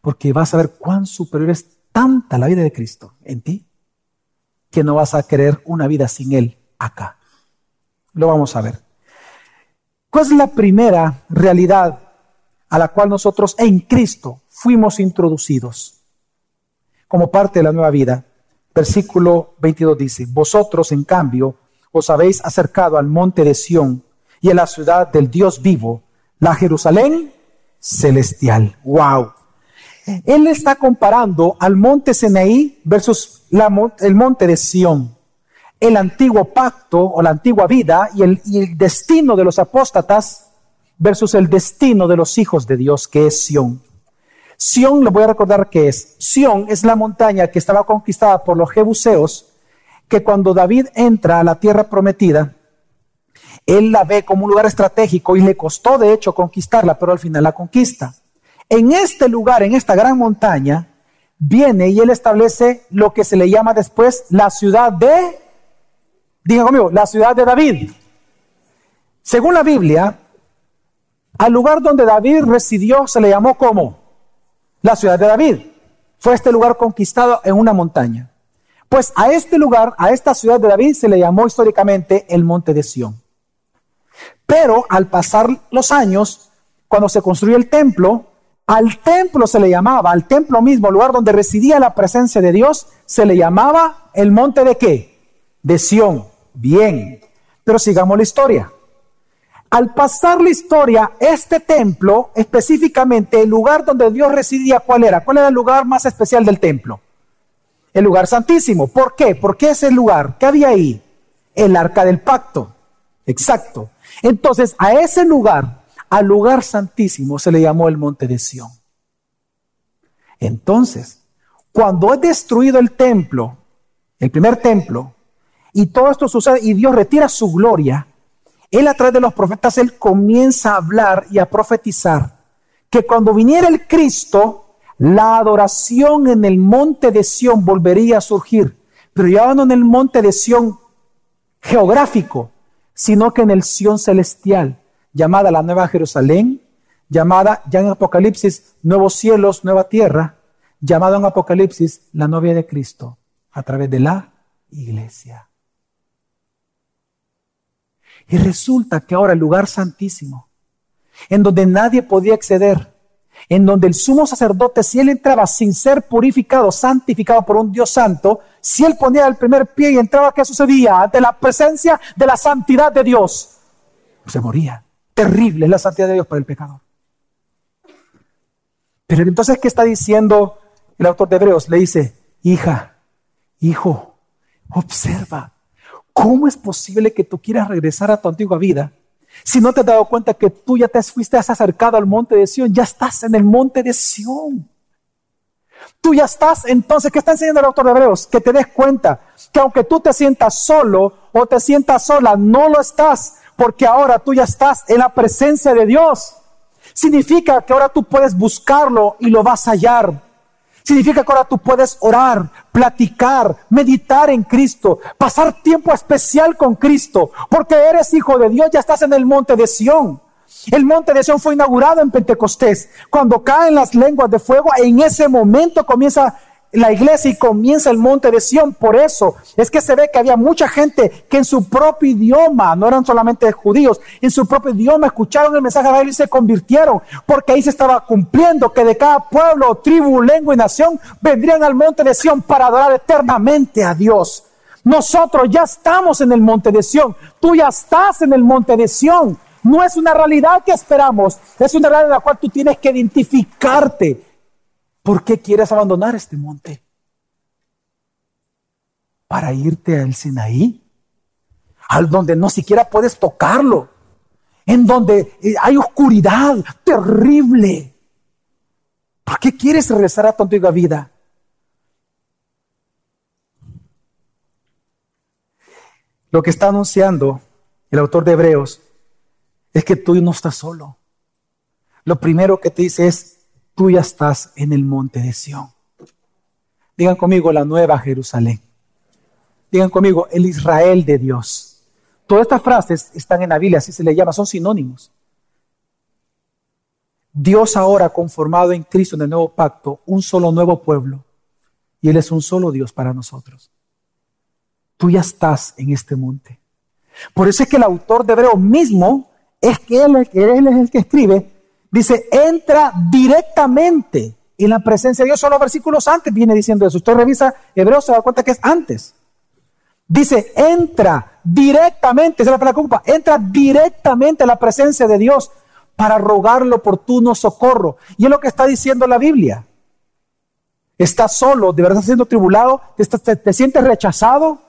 Porque vas a ver cuán superior es tanta la vida de Cristo en ti, que no vas a querer una vida sin Él acá. Lo vamos a ver. ¿Cuál es la primera realidad a la cual nosotros en Cristo fuimos introducidos? como parte de la nueva vida. Versículo 22 dice, vosotros en cambio os habéis acercado al monte de Sión y a la ciudad del Dios vivo, la Jerusalén celestial. ¡Wow! Él está comparando al monte Senaí versus el monte de Sión, el antiguo pacto o la antigua vida y el, destino de los apóstatas versus el destino de los hijos de Dios, que es Sión. Sión, le voy a recordar qué es. Sión es la montaña que estaba conquistada por los jebuseos, que cuando David entra a la tierra prometida, él la ve como un lugar estratégico y le costó de hecho conquistarla, pero al final la conquista. En este lugar, en esta gran montaña, viene y él establece lo que se le llama después la ciudad de, diga conmigo, la ciudad de David. Según la Biblia, al lugar donde David residió se le llamó como la ciudad de David. Fue este lugar conquistado en una montaña. Pues a este lugar, a esta ciudad de David, se le llamó históricamente el monte de Sión. Pero al pasar los años, cuando se construyó el templo, al templo se le llamaba, al templo mismo, lugar donde residía la presencia de Dios, se le llamaba el monte de qué? De Sión. Bien. Pero sigamos la historia. Al pasar la historia, este templo, específicamente el lugar donde Dios residía, ¿cuál era? ¿Cuál era el lugar más especial del templo? El lugar santísimo. ¿Por qué? ¿Por qué ese lugar? ¿Qué había ahí? El arca del pacto. Exacto. Entonces, a ese lugar, al lugar santísimo, se le llamó el monte de Sión. Entonces, cuando es destruido el templo, el primer templo, y todo esto sucede y Dios retira su gloria, él a través de los profetas, él comienza a hablar y a profetizar que cuando viniera el Cristo, la adoración en el monte de Sión volvería a surgir, pero ya no en el monte de Sión geográfico, sino que en el Sión celestial, llamada la Nueva Jerusalén, llamada ya en Apocalipsis nuevos cielos, nueva tierra, llamado en Apocalipsis la novia de Cristo, a través de la iglesia. Y resulta que ahora el lugar santísimo, en donde nadie podía acceder, en donde el sumo sacerdote, si él entraba sin ser purificado, santificado por un Dios santo, si él ponía el primer pie y entraba, ¿qué sucedía? Ante la presencia de la santidad de Dios, se moría. Terrible es la santidad de Dios para el pecador. Pero entonces, ¿qué está diciendo el autor de Hebreos? Le dice, hija, hijo, observa, ¿Cómo es posible que tú quieras regresar a tu antigua vida si no te has dado cuenta que tú ya te fuiste has acercado al monte de Sión? Ya estás en el monte de Sión. Tú ya estás, entonces, ¿qué está enseñando el autor de Hebreos? Que te des cuenta que aunque tú te sientas solo o te sientas sola, no lo estás, porque ahora tú ya estás en la presencia de Dios. Significa que ahora tú puedes buscarlo y lo vas a hallar. Significa que ahora tú puedes orar, platicar, meditar en Cristo, pasar tiempo especial con Cristo, porque eres hijo de Dios, ya estás en el monte de Sión. El monte de Sión fue inaugurado en Pentecostés. Cuando caen las lenguas de fuego, en ese momento comienza la iglesia y comienza el monte de Sión. Por eso es que se ve que había mucha gente que en su propio idioma, no eran solamente judíos, en su propio idioma escucharon el mensaje de Dios y se convirtieron, porque ahí se estaba cumpliendo que de cada pueblo, tribu, lengua y nación vendrían al monte de Sión para adorar eternamente a Dios. Nosotros ya estamos en el monte de Sión, tú ya estás en el monte de Sión. No es una realidad que esperamos, es una realidad en la cual tú tienes que identificarte ¿Por qué quieres abandonar este monte? Para irte al Sinaí, al donde no siquiera puedes tocarlo, en donde eh, hay oscuridad terrible. ¿Por qué quieres regresar a tu antigua vida? Lo que está anunciando el autor de Hebreos es que tú no estás solo. Lo primero que te dice es, tú ya estás en el monte de Sión. Digan conmigo la nueva Jerusalén. Digan conmigo el Israel de Dios. Todas estas frases están en la Biblia, así se le llama, son sinónimos. Dios ahora conformado en Cristo en el nuevo pacto, un solo nuevo pueblo. Y Él es un solo Dios para nosotros. Tú ya estás en este monte. Por eso es que el autor de Hebreo mismo es que él, él es el que escribe Dice, entra directamente en la presencia de Dios. Solo versículos antes viene diciendo eso. Usted revisa Hebreos, se da cuenta que es antes. Dice, entra directamente, esa es la palabra entra directamente a la presencia de Dios para rogar el oportuno socorro. Y es lo que está diciendo la Biblia. Estás solo, de verdad siendo tribulado, te, te sientes rechazado.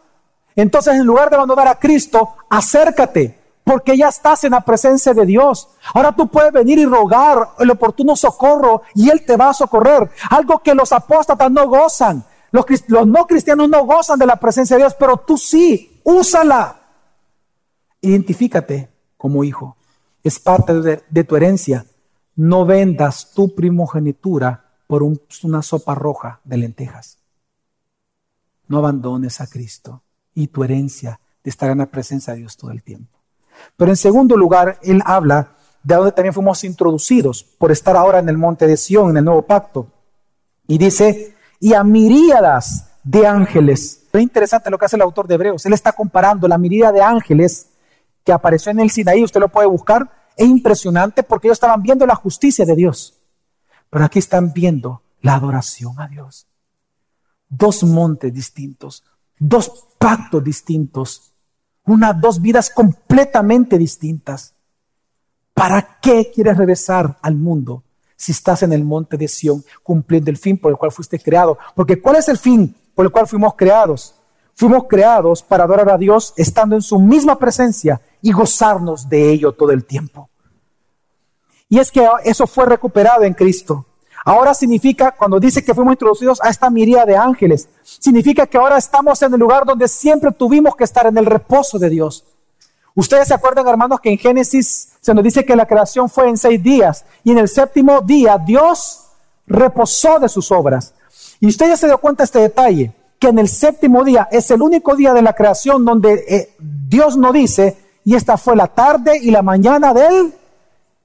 Entonces, en lugar de abandonar a Cristo, acércate, porque ya estás en la presencia de Dios. Ahora tú puedes venir y rogar el oportuno socorro y Él te va a socorrer. Algo que los apóstatas no gozan. Los, no cristianos no gozan de la presencia de Dios, pero tú sí, úsala. Identifícate como hijo. Es parte de, tu herencia. No vendas tu primogenitura por una sopa roja de lentejas. No abandones a Cristo y tu herencia de estar en la presencia de Dios todo el tiempo. Pero en segundo lugar, él habla de donde también fuimos introducidos por estar ahora en el monte de Sión, en el nuevo pacto. Y dice, y a miríadas de ángeles. Es interesante lo que hace el autor de Hebreos. Él está comparando la miríada de ángeles que apareció en el Sinaí, usted lo puede buscar. Es impresionante porque ellos estaban viendo la justicia de Dios. Pero aquí están viendo la adoración a Dios. Dos montes distintos, dos pactos distintos, una, dos vidas completamente distintas. ¿Para qué quieres regresar al mundo si estás en el monte de Sión cumpliendo el fin por el cual fuiste creado? Porque ¿cuál es el fin por el cual fuimos creados? Fuimos creados para adorar a Dios estando en su misma presencia y gozarnos de ello todo el tiempo. Y es que eso fue recuperado en Cristo. Ahora significa, cuando dice que fuimos introducidos a esta miría de ángeles, significa que ahora estamos en el lugar donde siempre tuvimos que estar, en el reposo de Dios. Ustedes se acuerdan, hermanos, que en Génesis se nos dice que la creación fue en seis días y en el séptimo día Dios reposó de sus obras. Y usted ya se dio cuenta de este detalle, que en el séptimo día es el único día de la creación donde eh, Dios no dice, y esta fue la tarde y la mañana del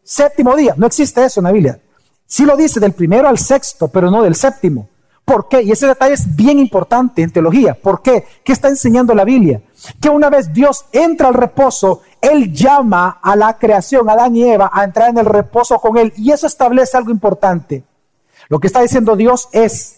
séptimo día. No existe eso en la Biblia. Sí lo dice del primero al sexto, pero no del séptimo. ¿Por qué? Y ese detalle es bien importante en teología. ¿Por qué? ¿Qué está enseñando la Biblia? Que una vez Dios entra al reposo, Él llama a la creación, a Adán y Eva, a entrar en el reposo con Él. Y eso establece algo importante. Lo que está diciendo Dios es,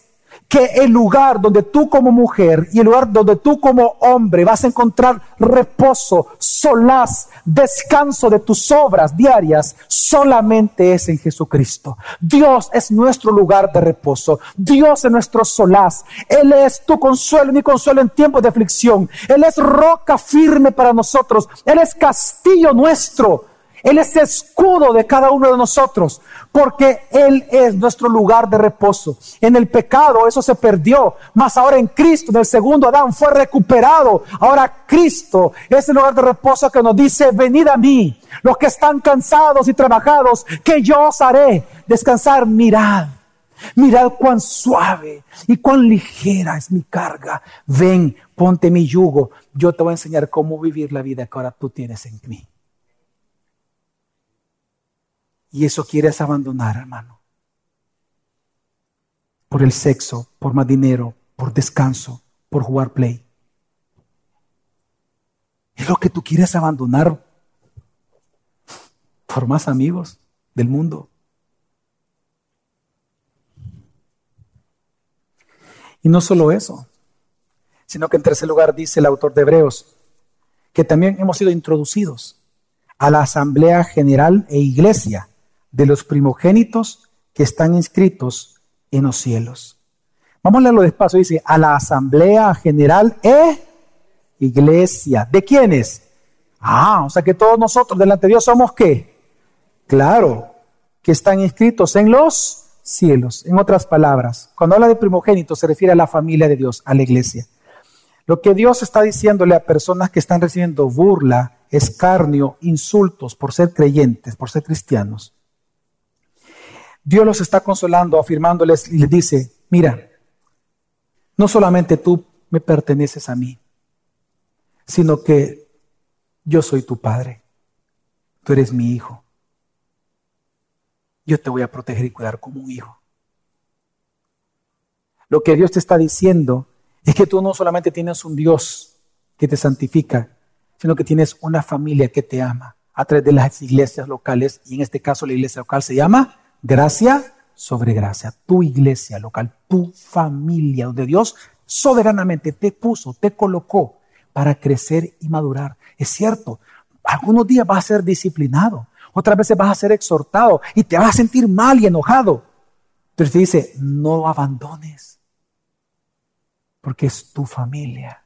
que el lugar donde tú como mujer y el lugar donde tú como hombre vas a encontrar reposo, solaz, descanso de tus obras diarias, solamente es en Jesucristo. Dios es nuestro lugar de reposo. Dios es nuestro solaz. Él es tu consuelo, mi consuelo en tiempos de aflicción. Él es roca firme para nosotros. Él es castillo nuestro. Él es escudo de cada uno de nosotros, porque Él es nuestro lugar de reposo. En el pecado eso se perdió, mas ahora en Cristo, en el segundo Adán, fue recuperado. Ahora Cristo es el lugar de reposo que nos dice, venid a mí, los que están cansados y trabajados, que yo os haré descansar. Mirad, mirad cuán suave y cuán ligera es mi carga. Ven, ponte mi yugo, yo te voy a enseñar cómo vivir la vida que ahora tú tienes en mí. Y eso quieres abandonar, hermano. Por el sexo, por más dinero, por descanso, por jugar play. Es lo que tú quieres abandonar por más amigos del mundo. Y no solo eso, sino que en tercer lugar dice el autor de Hebreos que también hemos sido introducidos a la Asamblea General e Iglesia de los primogénitos que están inscritos en los cielos. Vamos a leerlo despacio. Dice, a la asamblea general e iglesia. ¿De quiénes? Ah, o sea que todos nosotros delante de Dios somos qué? Claro, que están inscritos en los cielos. En otras palabras, cuando habla de primogénitos se refiere a la familia de Dios, a la iglesia. Lo que Dios está diciéndole a personas que están recibiendo burla, escarnio, insultos por ser creyentes, por ser cristianos, Dios los está consolando, afirmándoles y les dice, mira, no solamente tú me perteneces a mí, sino que yo soy tu padre, tú eres mi hijo. Yo te voy a proteger y cuidar como un hijo. Lo que Dios te está diciendo es que tú no solamente tienes un Dios que te santifica, sino que tienes una familia que te ama a través de las iglesias locales, y en este caso la iglesia local se llama gracia sobre gracia. Tu iglesia local, tu familia, donde Dios soberanamente te puso, te colocó para crecer y madurar. Es cierto, algunos días vas a ser disciplinado, otras veces vas a ser exhortado y te vas a sentir mal y enojado. Pero te dice, no abandones, porque es tu familia.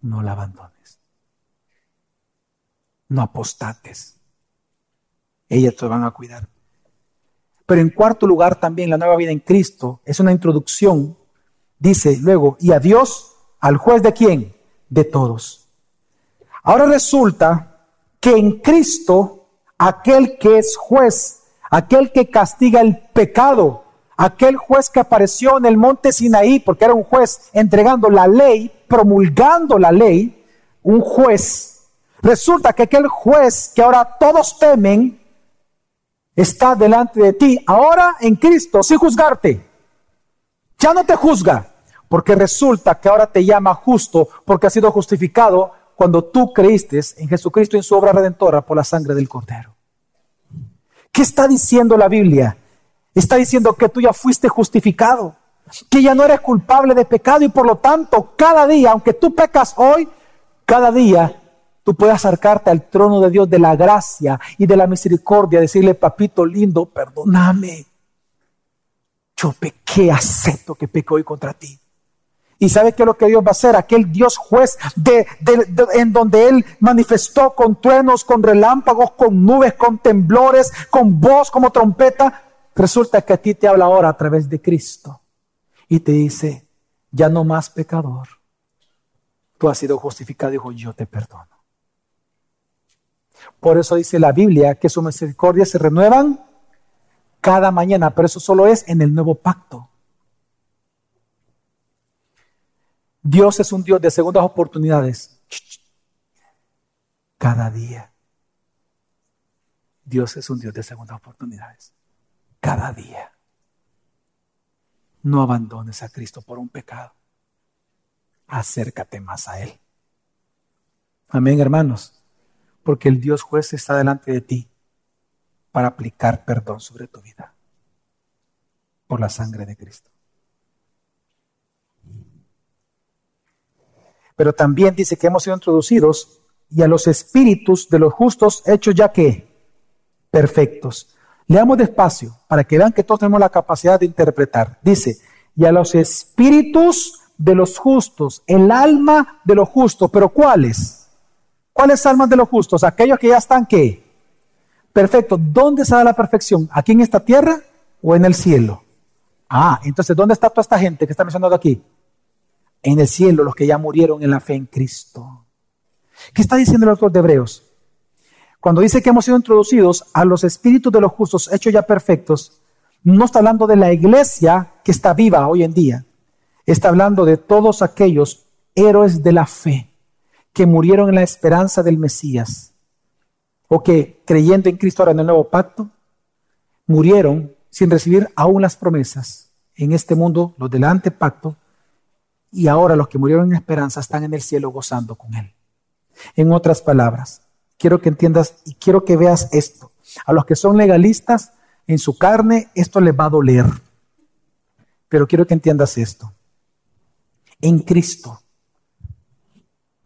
No la abandones. No apostates. Ellas te van a cuidar. Pero en cuarto lugar también la nueva vida en Cristo es una introducción. Dice luego, y a Dios, al juez de quién? De todos. Ahora resulta que en Cristo, aquel que es juez, aquel que castiga el pecado, aquel juez que apareció en el monte Sinaí, porque era un juez entregando la ley, promulgando la ley, un juez, resulta que aquel juez que ahora todos temen, está delante de ti, ahora en Cristo, sin juzgarte. Ya no te juzga, porque resulta que ahora te llama justo, porque has sido justificado cuando tú creíste en Jesucristo y en su obra redentora por la sangre del Cordero. ¿Qué está diciendo la Biblia? Está diciendo que tú ya fuiste justificado, que ya no eres culpable de pecado y por lo tanto cada día, aunque tú pecas hoy, cada día tú puedes acercarte al trono de Dios de la gracia y de la misericordia, decirle, papito lindo, perdóname. Yo pequé, acepto que peco hoy contra ti. ¿Y sabe qué es lo que Dios va a hacer? Aquel Dios juez de, en donde Él manifestó con truenos, con relámpagos, con nubes, con temblores, con voz como trompeta. Resulta que a ti te habla ahora a través de Cristo y te dice, ya no más pecador. Tú has sido justificado, dijo, yo te perdono. Por eso dice la Biblia que su misericordia se renuevan cada mañana, pero eso solo es en el nuevo pacto. Dios es un Dios de segundas oportunidades. Cada día. Dios es un Dios de segundas oportunidades. Cada día. No abandones a Cristo por un pecado. Acércate más a Él. Amén, hermanos porque el Dios juez está delante de ti para aplicar perdón sobre tu vida por la sangre de Cristo. Pero también dice que hemos sido introducidos y a los espíritus de los justos hechos ya que perfectos. Leamos despacio para que vean que todos tenemos la capacidad de interpretar. Dice, y a los espíritus de los justos, el alma de los justos, pero ¿cuáles? ¿Cuáles almas de los justos? Aquellos que ya están qué? Perfecto. ¿Dónde se da la perfección? ¿Aquí en esta tierra o en el cielo? Ah, entonces, ¿dónde está toda esta gente que está mencionando aquí? En el cielo, los que ya murieron en la fe en Cristo. ¿Qué está diciendo el autor de Hebreos? Cuando dice que hemos sido introducidos a los espíritus de los justos hechos ya perfectos, no está hablando de la iglesia que está viva hoy en día. Está hablando de todos aquellos héroes de la fe que murieron en la esperanza del Mesías, o que creyendo en Cristo ahora en el nuevo pacto, murieron sin recibir aún las promesas en este mundo, los del antepacto, y ahora los que murieron en esperanza están en el cielo gozando con Él. En otras palabras, quiero que entiendas y quiero que veas esto. A los que son legalistas, en su carne esto les va a doler. Pero quiero que entiendas esto. En Cristo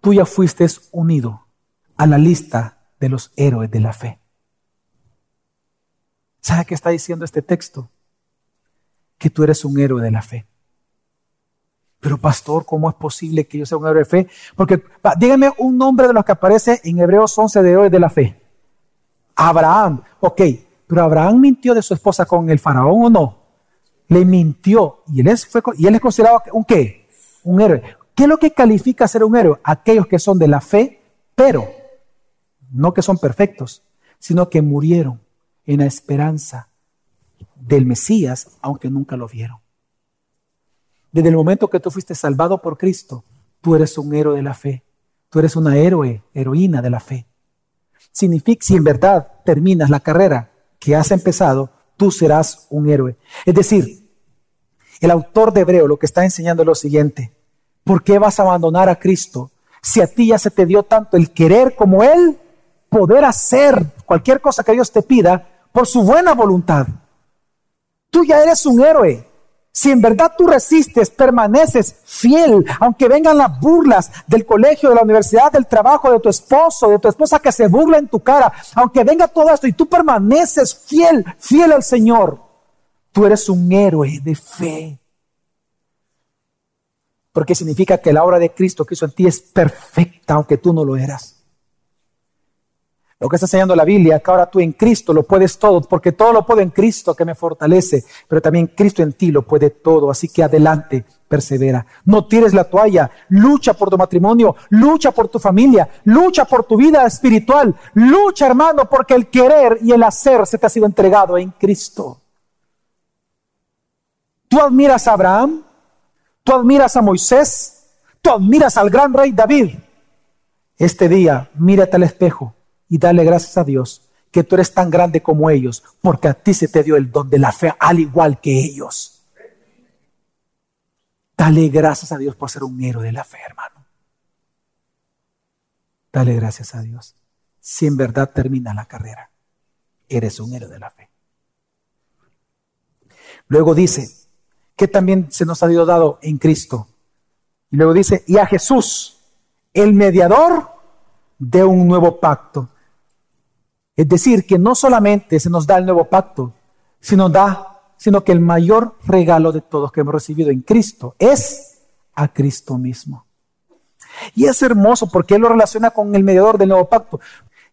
tú ya fuiste unido a la lista de los héroes de la fe. ¿Sabe qué está diciendo este texto? Que tú eres un héroe de la fe. Pero pastor, ¿cómo es posible que yo sea un héroe de fe? Porque dígame un nombre de los que aparece en Hebreos 11 de héroes de la fe. Abraham. Ok, pero Abraham mintió de su esposa con el faraón o no? Le mintió. Y él es, y él es considerado un qué? Un héroe. ¿Qué es lo que califica a ser un héroe? Aquellos que son de la fe, pero no que son perfectos, sino que murieron en la esperanza del Mesías, aunque nunca lo vieron. Desde el momento que tú fuiste salvado por Cristo, tú eres un héroe de la fe. Tú eres una héroe, heroína de la fe. Significa, si en verdad terminas la carrera que has empezado, tú serás un héroe. Es decir, el autor de Hebreo lo que está enseñando es lo siguiente. ¿Por qué vas a abandonar a Cristo? Si a ti ya se te dio tanto el querer como Él, poder hacer cualquier cosa que Dios te pida por su buena voluntad. Tú ya eres un héroe. Si en verdad tú resistes, permaneces fiel, aunque vengan las burlas del colegio, de la universidad, del trabajo, de tu esposo, de tu esposa que se burla en tu cara, aunque venga todo esto y tú permaneces fiel, fiel al Señor, tú eres un héroe de fe. Porque significa que la obra de Cristo que hizo en ti es perfecta, aunque tú no lo eras. Lo que está enseñando la Biblia, que ahora tú en Cristo lo puedes todo, porque todo lo puedo en Cristo que me fortalece, pero también Cristo en ti lo puede todo, así que adelante, persevera. No tires la toalla, lucha por tu matrimonio, lucha por tu familia, lucha por tu vida espiritual, lucha hermano, porque el querer y el hacer se te ha sido entregado en Cristo. Tú admiras a Abraham, tú admiras a Moisés, tú admiras al gran rey David. Este día, mírate al espejo y dale gracias a Dios que tú eres tan grande como ellos, porque a ti se te dio el don de la fe al igual que ellos. Dale gracias a Dios por ser un héroe de la fe, hermano. Dale gracias a Dios. Si en verdad termina la carrera, eres un héroe de la fe. Luego dice que también se nos ha dado en Cristo. Y luego dice, y a Jesús, el mediador de un nuevo pacto es decir, que no solamente se nos da el nuevo pacto, sino, da, sino que el mayor regalo de todos que hemos recibido en Cristo es a Cristo mismo. Y es hermoso porque Él lo relaciona con el mediador del nuevo pacto.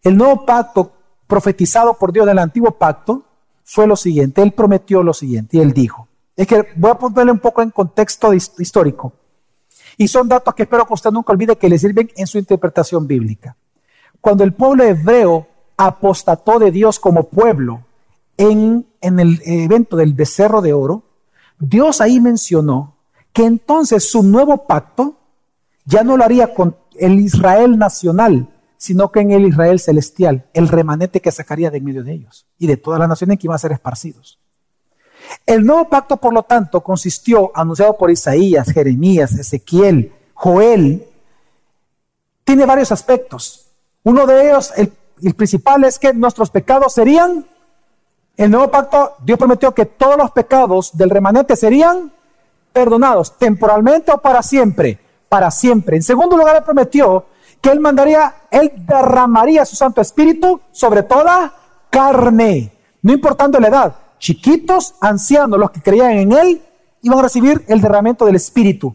El nuevo pacto profetizado por Dios del antiguo pacto fue lo siguiente. Él prometió lo siguiente y Él dijo. Es que voy a ponerle un poco en contexto histórico. Y son datos que espero que usted nunca olvide que le sirven en su interpretación bíblica. Cuando el pueblo hebreo apostató de Dios como pueblo en, en el evento del becerro de oro, Dios ahí mencionó que entonces su nuevo pacto ya no lo haría con el Israel nacional, sino que en el Israel celestial, el remanente que sacaría de medio de ellos y de todas las naciones que iban a ser esparcidos. El nuevo pacto, por lo tanto, consistió, anunciado por Isaías, Jeremías, Ezequiel, Joel, tiene varios aspectos. Uno de ellos, el principal es que nuestros pecados serían, el nuevo pacto, Dios prometió que todos los pecados del remanente serían perdonados, temporalmente o para siempre, para siempre. En segundo lugar, Él prometió que Él mandaría, Él derramaría su Santo Espíritu sobre toda carne, no importando la edad, chiquitos, ancianos, los que creían en Él, iban a recibir el derramamiento del Espíritu.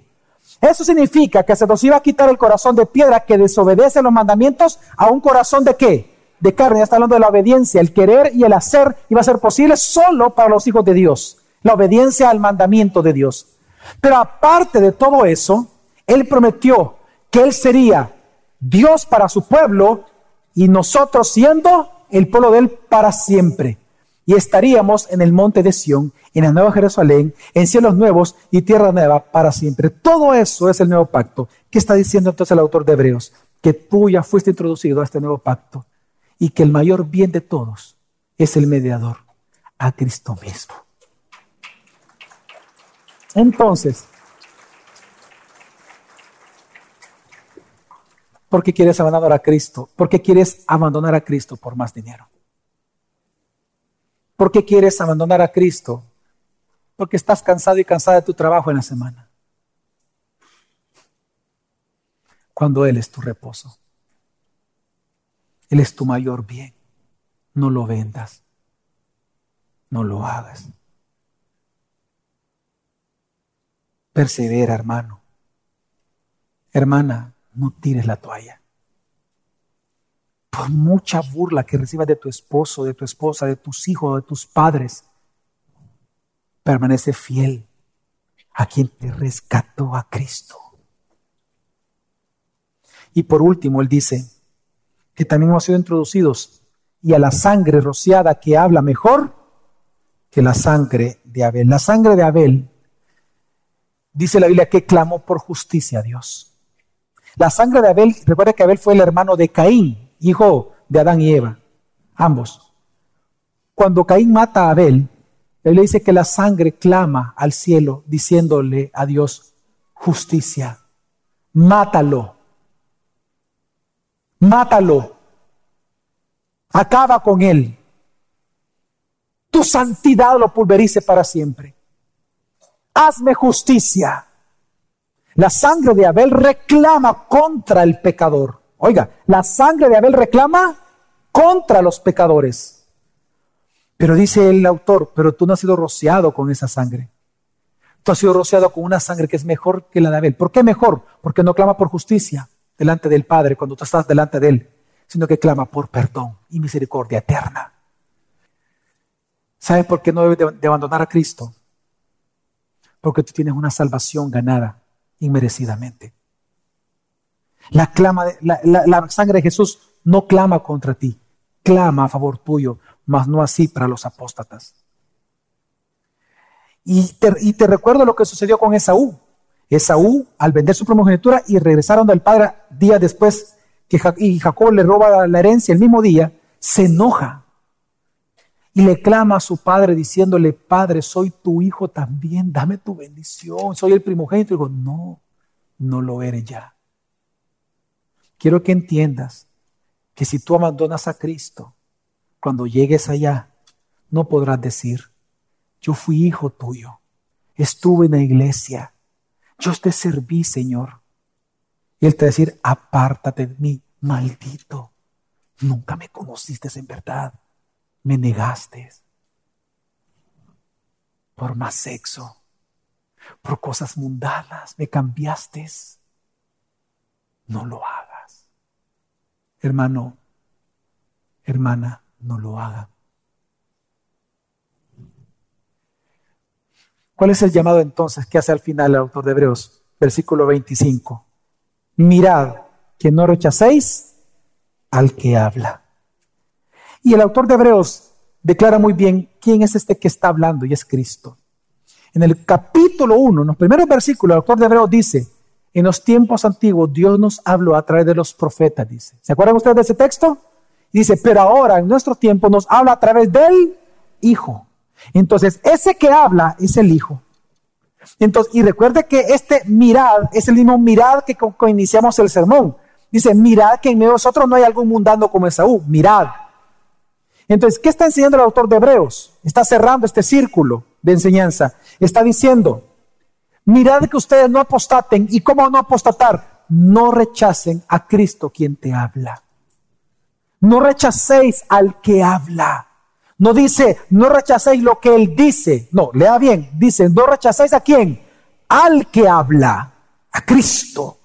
Eso significa que se nos iba a quitar el corazón de piedra que desobedece los mandamientos a un corazón de qué? de carne, ya está hablando de la obediencia, el querer y el hacer iba a ser posible solo para los hijos de Dios, la obediencia al mandamiento de Dios. Pero aparte de todo eso, Él prometió que Él sería Dios para su pueblo y nosotros siendo el pueblo de Él para siempre. Y estaríamos en el monte de Sión, en la nueva Jerusalén, en cielos nuevos y tierra nueva para siempre. Todo eso es el nuevo pacto. ¿Qué está diciendo entonces el autor de Hebreos? Que tú ya fuiste introducido a este nuevo pacto y que el mayor bien de todos es el mediador, a Cristo mismo. Entonces, ¿por qué quieres abandonar a Cristo? ¿Por qué quieres abandonar a Cristo por más dinero? ¿Por qué quieres abandonar a Cristo? Porque estás cansado y cansada de tu trabajo en la semana. Cuando Él es tu reposo. Él es tu mayor bien. No lo vendas. No lo hagas. Persevera, hermano. Hermana, no tires la toalla. Por mucha burla que recibas de tu esposo, de tu esposa, de tus hijos, de tus padres, permanece fiel a quien te rescató a Cristo. Y por último, él dice, que también hemos sido introducidos, y a la sangre rociada que habla mejor que la sangre de Abel. La sangre de Abel, dice la Biblia, que clamó por justicia a Dios. La sangre de Abel, recuerda que Abel fue el hermano de Caín, hijo de Adán y Eva, ambos. Cuando Caín mata a Abel, él dice que la sangre clama al cielo diciéndole a Dios, justicia, mátalo mátalo, acaba con él. Tu santidad lo pulverice para siempre. Hazme justicia. La sangre de Abel reclama contra el pecador. Oiga, la sangre de Abel reclama contra los pecadores. Pero dice el autor, pero tú no has sido rociado con esa sangre. Tú has sido rociado con una sangre que es mejor que la de Abel. ¿Por qué mejor? Porque no clama por justicia delante del Padre cuando tú estás delante de Él, sino que clama por perdón y misericordia eterna. ¿Sabes por qué no debes de abandonar a Cristo? Porque tú tienes una salvación ganada inmerecidamente. La, clama la, sangre de Jesús no clama contra ti, clama a favor tuyo, mas no así para los apóstatas. Y te, recuerdo lo que sucedió con Esaú. Esaú, al vender su primogenitura y regresaron del padre días después que y Jacob le roba la herencia el mismo día, se enoja y le clama a su padre diciéndole, Padre, soy tu hijo también, dame tu bendición, soy el primogénito. Y digo, no, no lo eres ya. Quiero que entiendas que si tú abandonas a Cristo, cuando llegues allá, no podrás decir, yo fui hijo tuyo, estuve en la iglesia, yo te serví, Señor. Y Él te va a decir, apártate de mí, maldito, nunca me conociste en verdad, me negaste por más sexo, por cosas mundanas, me cambiaste. No lo hagas. Hermano, hermana, no lo haga. ¿Cuál es el llamado entonces que hace al final el autor de Hebreos? Versículo 25. Mirad que no rechacéis al que habla. Y el autor de Hebreos declara muy bien quién es este que está hablando y es Cristo. En el capítulo 1, en los primeros versículos, el autor de Hebreos dice, en los tiempos antiguos Dios nos habló a través de los profetas, dice. ¿Se acuerdan ustedes de ese texto? Dice, pero ahora en nuestro tiempo nos habla a través del Hijo. Entonces, ese que habla es el Hijo. Entonces, y recuerde que este mirad es el mismo mirad que con, iniciamos el sermón. Dice, mirad que en medio de nosotros no hay algún mundano como Esaú. Mirad. Entonces, ¿qué está enseñando el autor de Hebreos? Está cerrando este círculo de enseñanza. Está diciendo, Mirad que ustedes no apostaten. ¿Y cómo no apostatar? No rechacen a Cristo quien te habla. No rechacéis al que habla. No dice, no rechacéis lo que Él dice. No, lea bien. Dice, no rechacéis a quién? Al que habla. A Cristo.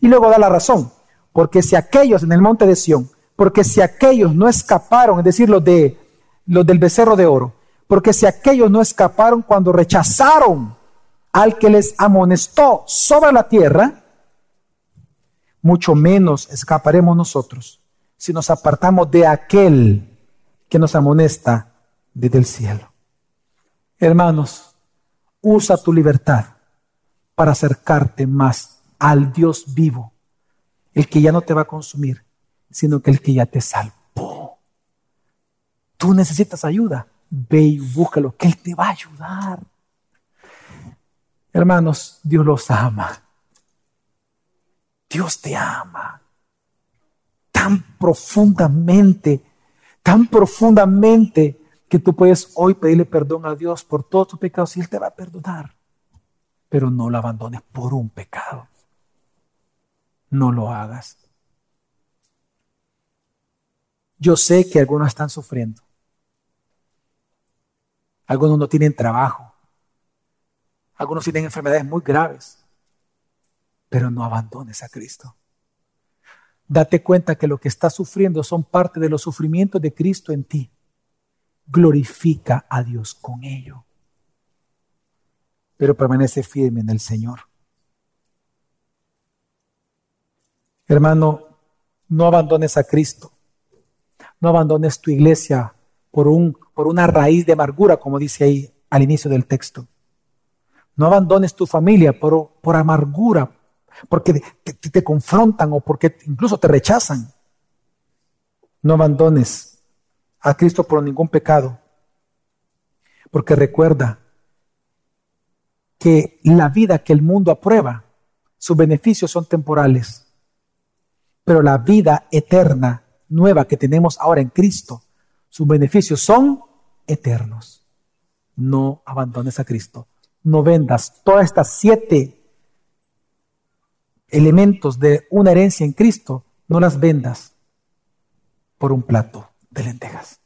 Y luego da la razón. Porque si aquellos en el monte de Sión, porque si aquellos no escaparon, es decir, los, de, los del becerro de oro, porque si aquellos no escaparon cuando rechazaron al que les amonestó sobre la tierra, mucho menos escaparemos nosotros si nos apartamos de aquel que nos amonesta desde el cielo. Hermanos, usa tu libertad para acercarte más al Dios vivo, el que ya no te va a consumir, sino que el que ya te salvó. Tú necesitas ayuda, ve y búscalo, que Él te va a ayudar. Hermanos, Dios los ama. Dios te ama tan profundamente, tan profundamente que tú puedes hoy pedirle perdón a Dios por todos tus pecados y Él te va a perdonar. Pero no lo abandones por un pecado. No lo hagas. Yo sé que algunos están sufriendo. Algunos no tienen trabajo. Algunos tienen enfermedades muy graves, pero no abandones a Cristo. Date cuenta que lo que estás sufriendo son parte de los sufrimientos de Cristo en ti. Glorifica a Dios con ello. Pero permanece firme en el Señor. Hermano, no abandones a Cristo. No abandones tu iglesia por, un, por una raíz de amargura, como dice ahí al inicio del texto. No abandones tu familia por, por amargura, porque te, te confrontan o porque incluso te rechazan. No abandones a Cristo por ningún pecado, porque recuerda que la vida que el mundo aprueba, sus beneficios son temporales, pero la vida eterna, nueva que tenemos ahora en Cristo, sus beneficios son eternos. No abandones a Cristo. No vendas todas estas siete elementos de una herencia en Cristo, no las vendas por un plato de lentejas.